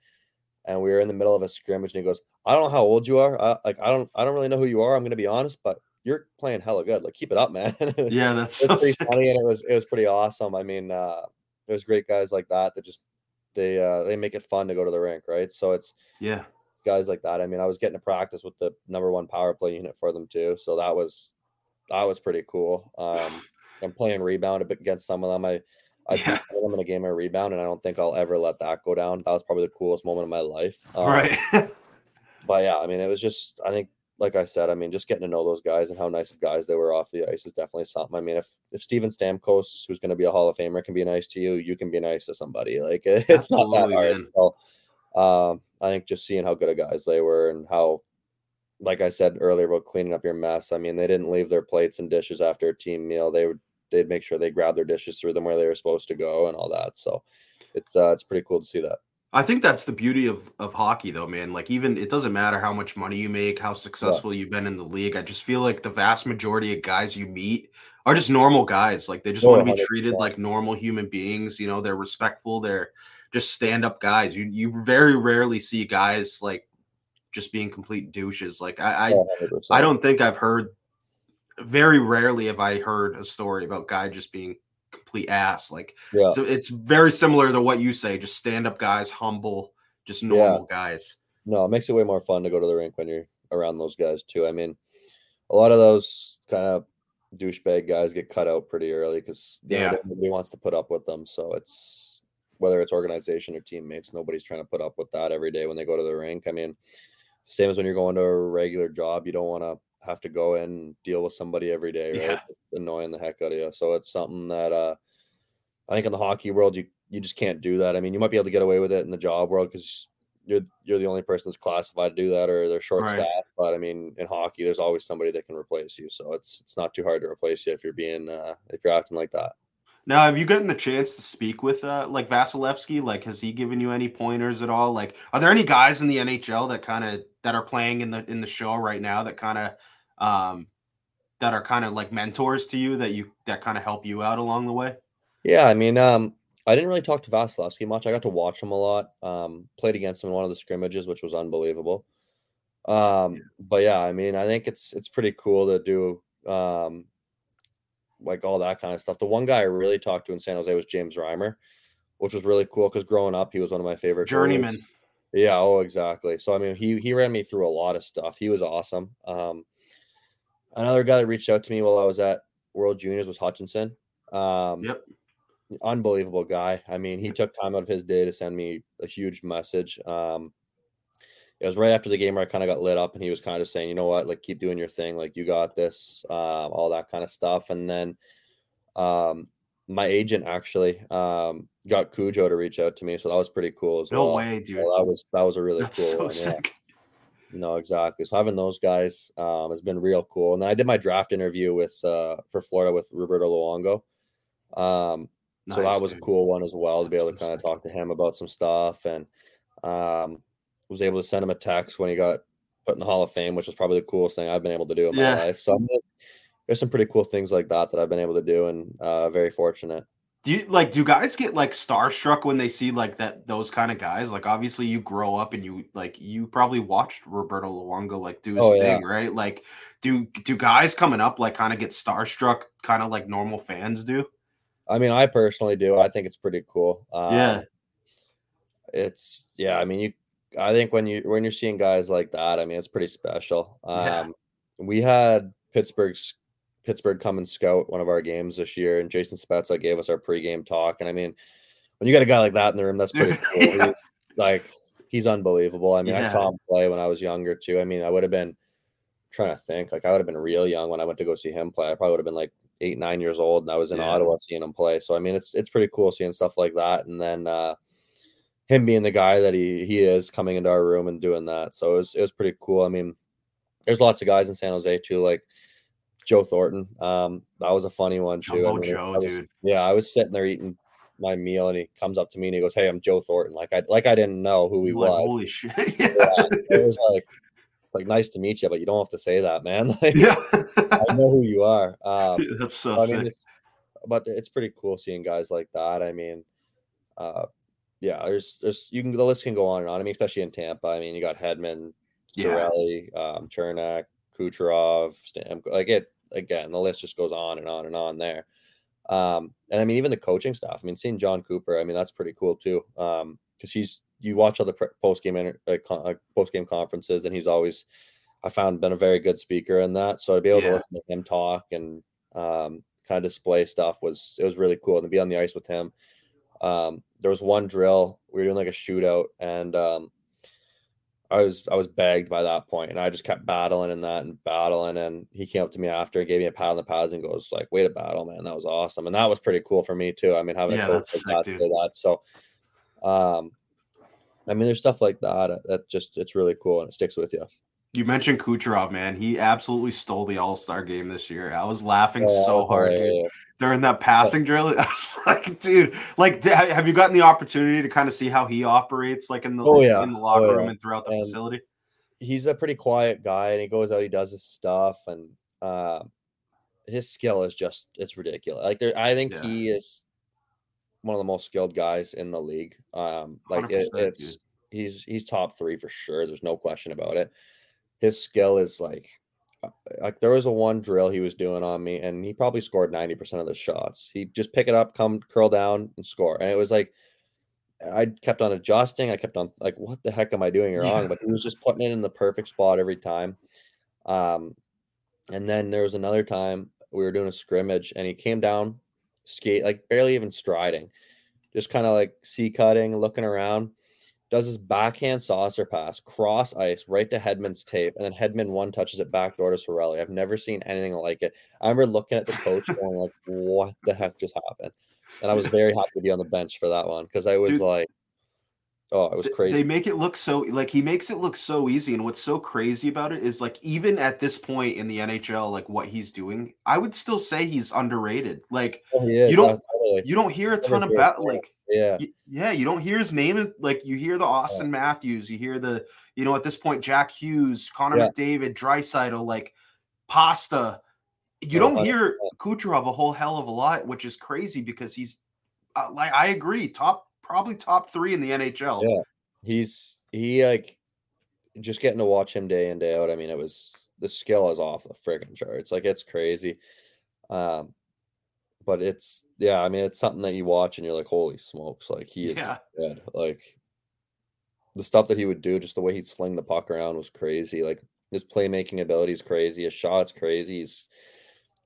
and we were in the middle of a scrimmage, and he goes, "I don't know how old you are. I, like I don't I don't really know who you are. I'm gonna be honest, but you're playing hella good. Like keep it up, man." was Yeah, that's it so pretty sick. funny, and it was it was pretty awesome. I mean, uh, there's great guys like that that just they uh they make it fun to go to the rink, right? So it's Yeah, guys like that. I mean, I was getting to practice with the number one power play unit for them too, so that was that was pretty cool. Um, I'm playing rebound against some of them. I I Yeah. beat them in a game of rebound, and I don't think I'll ever let that go down. That was probably the coolest moment of my life. Um, right. But yeah, I mean, it was just I think, like I said, I mean, just getting to know those guys and how nice of guys they were off the ice is definitely something. I mean, if if Steven Stamkos, who's going to be a Hall of Famer, can be nice to you, you can be nice to somebody. Like it's not that hard. So, um, I think just seeing how good of guys they were and how, like I said earlier about cleaning up your mess. I mean, they didn't leave their plates and dishes after a team meal. They would they'd make sure they grabbed their dishes, threw them where they were supposed to go, and all that. So, it's uh, it's pretty cool to see that. I think that's the beauty of of hockey, though, man. Like, even it doesn't matter how much money you make, how successful you've been in the league. I just feel like the vast majority of guys you meet are just normal guys. Like, they just Oh, want to be treated like normal human beings. You know, they're respectful. They're just stand up guys. You you very rarely see guys like just being complete douches. Like, I I, Oh, 100%. I don't think I've heard. Very rarely have I heard a story about guy just being complete ass. Like, Yeah. so it's very similar to what you say. Just stand up guys, humble, just normal guys. No, it makes it way more fun to go to the rink when you're around those guys too. I mean, a lot of those kind of douchebag guys get cut out pretty early because Yeah. nobody wants to put up with them. So it's whether it's organization or teammates, nobody's trying to put up with that every day when they go to the rink. I mean, same as when you're going to a regular job, you don't want to have to go in and deal with somebody every day, right? Yeah. It's annoying the heck out of you. So it's something that uh I think in the hockey world, you you just can't do that. I mean, you might be able to get away with it in the job world because you're you're the only person that's classified to do that, or they're short right. staffed. But I mean, in hockey, there's always somebody that can replace you, so it's it's not too hard to replace you if you're being uh, if you're acting like that. Now, have you gotten the chance to speak with uh, like Vasilevskiy? Like, has he given you any pointers at all? Like, are there any guys in the NHL that kind of that are playing in the in the show right now that kind of um that are kind of like mentors to you that you that kind of help you out along the way? Yeah, I mean, um, I didn't really talk to Vasilevskiy much. I got to watch him a lot. Um, played against him in one of the scrimmages, which was unbelievable. Um, but yeah, I mean, I think it's it's pretty cool to do um like all that kind of stuff. The one guy I really talked to in San Jose was James Reimer, which was really cool because growing up, he was one of my favorite journeyman. Yeah, oh, exactly. So I mean, he he ran me through a lot of stuff. He was awesome. Um, another guy that reached out to me while I was at World Juniors was Hutchinson. Um, yep unbelievable guy. I mean, he took time out of his day to send me a huge message. Um, it was right after the game where I kind of got lit up, and he was kind of saying, "You know what? Like, keep doing your thing. Like, you got this. Um, all that kind of stuff." And then, um, my agent actually um got Cujo to reach out to me, so that was pretty cool as no well. No way, dude. Well, that was that was a really That's cool so one. Sick. No, exactly. So having those guys um, has been real cool. And then I did my draft interview with uh, for Florida with Roberto Luongo. Um, Nice, so that was dude. a cool one as well to That's be able to kind of talk to him about some stuff and um, was able to send him a text when he got put in the Hall of Fame, which was probably the coolest thing I've been able to do in yeah. my life. So there's some pretty cool things like that that I've been able to do and uh, very fortunate. Do you like do guys get like starstruck when they see like that those kind of guys? Like obviously you grow up and you like you probably watched Roberto Luongo like do his oh, thing, yeah. right? Like do do guys coming up like kind of get starstruck kind of like normal fans do? I mean, I personally do. I think it's pretty cool. Um, yeah. It's yeah. I mean, you. I think when you when you're seeing guys like that, I mean, it's pretty special. Um, yeah. We had Pittsburgh's Pittsburgh come and scout one of our games this year, and Jason Spezza gave us our pregame talk. And I mean, when you got a guy like that in the room, that's pretty cool. yeah. Like he's unbelievable. I mean, yeah. I saw him play when I was younger too. I mean, I would have been trying to think like I would have been real young when I went to go see him play. I probably would have been like eight, nine years old, and I was in yeah. Ottawa seeing him play. So I mean, it's it's pretty cool seeing stuff like that, and then uh, him being the guy that he he is coming into our room and doing that. So it was it was pretty cool. I mean, there's lots of guys in San Jose too, like Joe Thornton. Um, that was a funny one too. I mean, Joe, I was, dude. Yeah, I was sitting there eating my meal, and he comes up to me and he goes, "Hey, I'm Joe Thornton." Like I like I didn't know who he like, was. Holy shit! yeah. yeah, it was like like nice to meet you, but you don't have to say that, man. Like, yeah, I know who you are. Um, That's so I mean, it's, but it's pretty cool seeing guys like that. I mean, uh, yeah, there's there's you can the list can go on and on. I mean, especially in Tampa. I mean, you got Hedman, Cirelli, yeah. um, Cernak, Kucherov, Stam, like it again. The list just goes on and on and on there. Um, and I mean, even the coaching staff. I mean, seeing Jon Cooper. I mean, that's pretty cool too. Um, because he's you watch all the post game uh, uh post game conferences, and he's always I found been a very good speaker in that. So to be able yeah. to listen to him talk and um, kind of display stuff was it was really cool and to be on the ice with him. Um, there was one drill we were doing like a shootout and um, I was I was bagged by that point and I just kept battling in that and battling and he came up to me after and gave me a pat on the pads and goes like way to battle man. That was awesome. And that was pretty cool for me too. I mean having yeah, a coach like that say that. So um I mean there's stuff like that that just it's really cool and it sticks with you. You mentioned Kucherov, man. He absolutely stole the All Star game this year. I was laughing oh, so hard dude, during that passing drill. I was like, dude, like, have you gotten the opportunity to kind of see how he operates, like in the oh, yeah. in the locker oh, room yeah. and throughout the and facility? He's a pretty quiet guy, and he goes out, he does his stuff, and uh, his skill is just it's ridiculous. Like, there, I think yeah. he is one of the most skilled guys in the league. Um, like it, it's dude. he's he's top three for sure. There's no question about it his skill is like uh, like there was a one drill he was doing on me and he probably scored 90% of the shots. He just pick it up come curl down and score. And it was like i kept on adjusting. I kept on like what the heck am i doing wrong but he was just putting it in the perfect spot every time. Um and then there was another time we were doing a scrimmage and he came down skate like barely even striding just kind of like C-cutting looking around does his backhand saucer pass, cross ice right to Hedman's tape, and then Hedman one touches it back door to Cirelli. I've never seen anything like it. I remember looking at the coach going like, "What the heck just happened?" and I was very happy to be on the bench for that one because I was Dude, like, oh, it was crazy. They make it look so like he makes it look so easy, and what's so crazy about it is like even at this point in the NHL, like what he's doing, I would still say he's underrated. Like oh, you don't totally. you don't hear a ton about like yeah yeah you don't hear his name like you hear the Austin yeah. Matthews, you hear the you know at this point Jack Hughes, Connor yeah. McDavid, Draisaitl, like Pasta you don't hear Kucherov a whole hell of a lot, which is crazy because he's uh, like I agree, top probably top three in the NHL. Yeah, he's he like just getting to watch him day in day out. I mean, it was the skill is off the friggin' charts. Like it's crazy. Um, but it's yeah, I mean, it's something that you watch and you're like, holy smokes, like he is yeah. good. Like the stuff that he would do, just the way he'd sling the puck around was crazy. Like his playmaking ability is crazy. His shots crazy. He's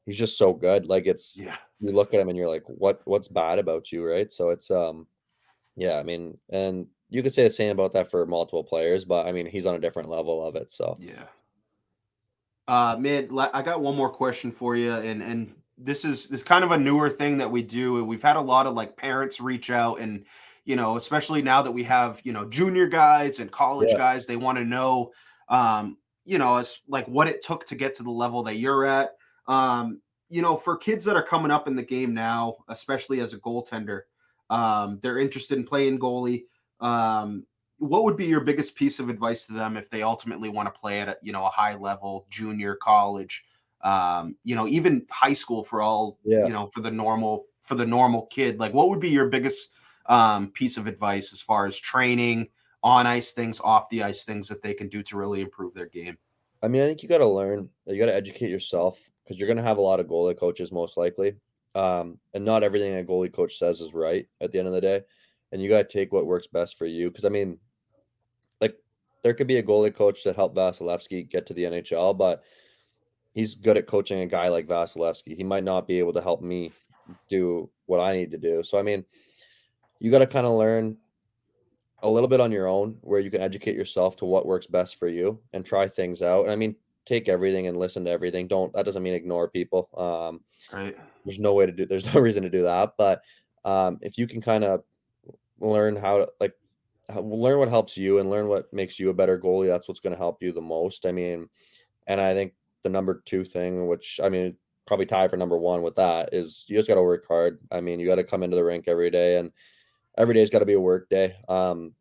he's just so good. Like it's yeah. You look at him and you're like, what what's bad about you, right? So it's um, yeah. I mean, and you could say the same about that for multiple players, but I mean, he's on a different level of it. So yeah. Uh, man, I got one more question for you, and and this is this kind of a newer thing that we do. We've had a lot of like parents reach out, and you know, especially now that we have you know junior guys and college yeah. guys, they want to know, um, you know, it's like what it took to get to the level that you're at. Um, you know, for kids that are coming up in the game now, especially as a goaltender, um, they're interested in playing goalie. Um, what would be your biggest piece of advice to them if they ultimately want to play at a, you know a high level, junior college, um, you know, even high school for all yeah. you know for the normal for the normal kid? Like, what would be your biggest um, piece of advice as far as training, on ice things, off the ice things that they can do to really improve their game? I mean, I think you got to learn. You got to educate yourself because you're going to have a lot of goalie coaches most likely. Um, and not everything a goalie coach says is right at the end of the day. And you got to take what works best for you. Because I mean, like there could be a goalie coach that helped Vasilevskiy get to the NHL, but he's good at coaching a guy like Vasilevskiy. He might not be able to help me do what I need to do. So I mean, you got to kind of learn a little bit on your own where you can educate yourself to what works best for you and try things out. And I mean, take everything and listen to everything. Don't that doesn't mean ignore people. Um, right. There's no way to do. There's no reason to do that. But um, if you can kind of learn how to like learn what helps you and learn what makes you a better goalie, that's what's going to help you the most. I mean, and I think the number two thing, which I mean, probably tie for number one with that, is you just got to work hard. I mean, you got to come into the rink every day, and every day's got to be a work day. Um,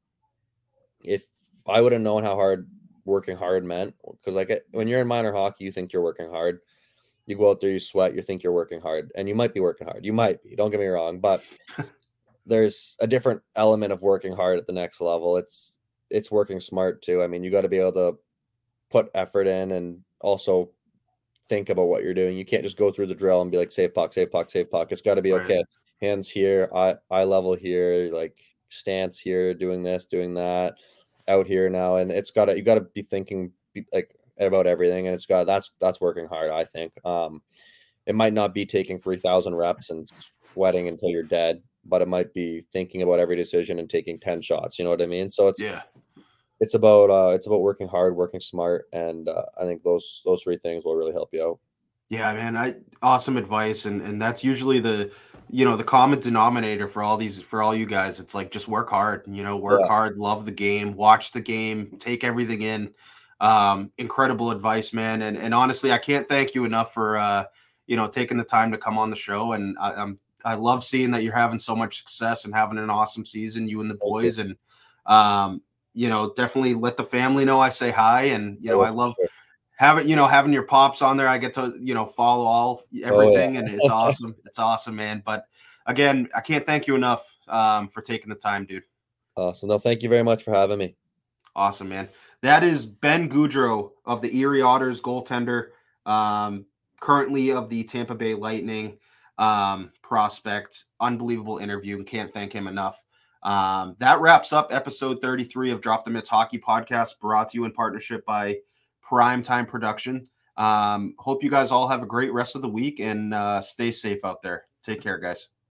if I would have known how hard working hard meant because like when you're in minor hockey you think you're working hard you go out there you sweat you think you're working hard and you might be working hard you might be don't get me wrong but there's a different element of working hard at the next level it's it's working smart too i mean you got to be able to put effort in and also think about what you're doing you can't just go through the drill and be like save puck save puck save puck it's got to be okay hands here eye, eye level here like stance here doing this doing that out here now, and it's got to you got to be thinking like about everything, and it's got that's that's working hard. I think um, it might not be taking three thousand reps and sweating until you're dead, but it might be thinking about every decision and taking ten shots. You know what I mean? So it's yeah, it's about uh, it's about working hard, working smart, and uh, I think those those three things will really help you out. Yeah, man, I awesome advice, and and that's usually the you know the common denominator for all these for all you guys it's like just work hard you know work yeah. hard love the game watch the game take everything in um incredible advice man and and honestly i can't thank you enough for uh you know taking the time to come on the show and I, i'm i love seeing that you're having so much success and having an awesome season you and the boys and um you know definitely let the family know i say hi and you know i love sure. having you know having your pops on there. I get to you know follow all everything oh, yeah. and it's awesome. It's awesome man. But again i can't thank you enough um, for taking the time dude. Awesome. No thank you very much for having me. Awesome man. That is ben Gaudreau of the erie otters goaltender um, currently of the tampa bay lightning um, prospect. Unbelievable interview and can't thank him enough um, that wraps up episode 33 of drop the mitts hockey podcast brought to you in partnership by prime time production. Um, hope you guys all have a great rest of the week and uh, stay safe out there. Take care, guys.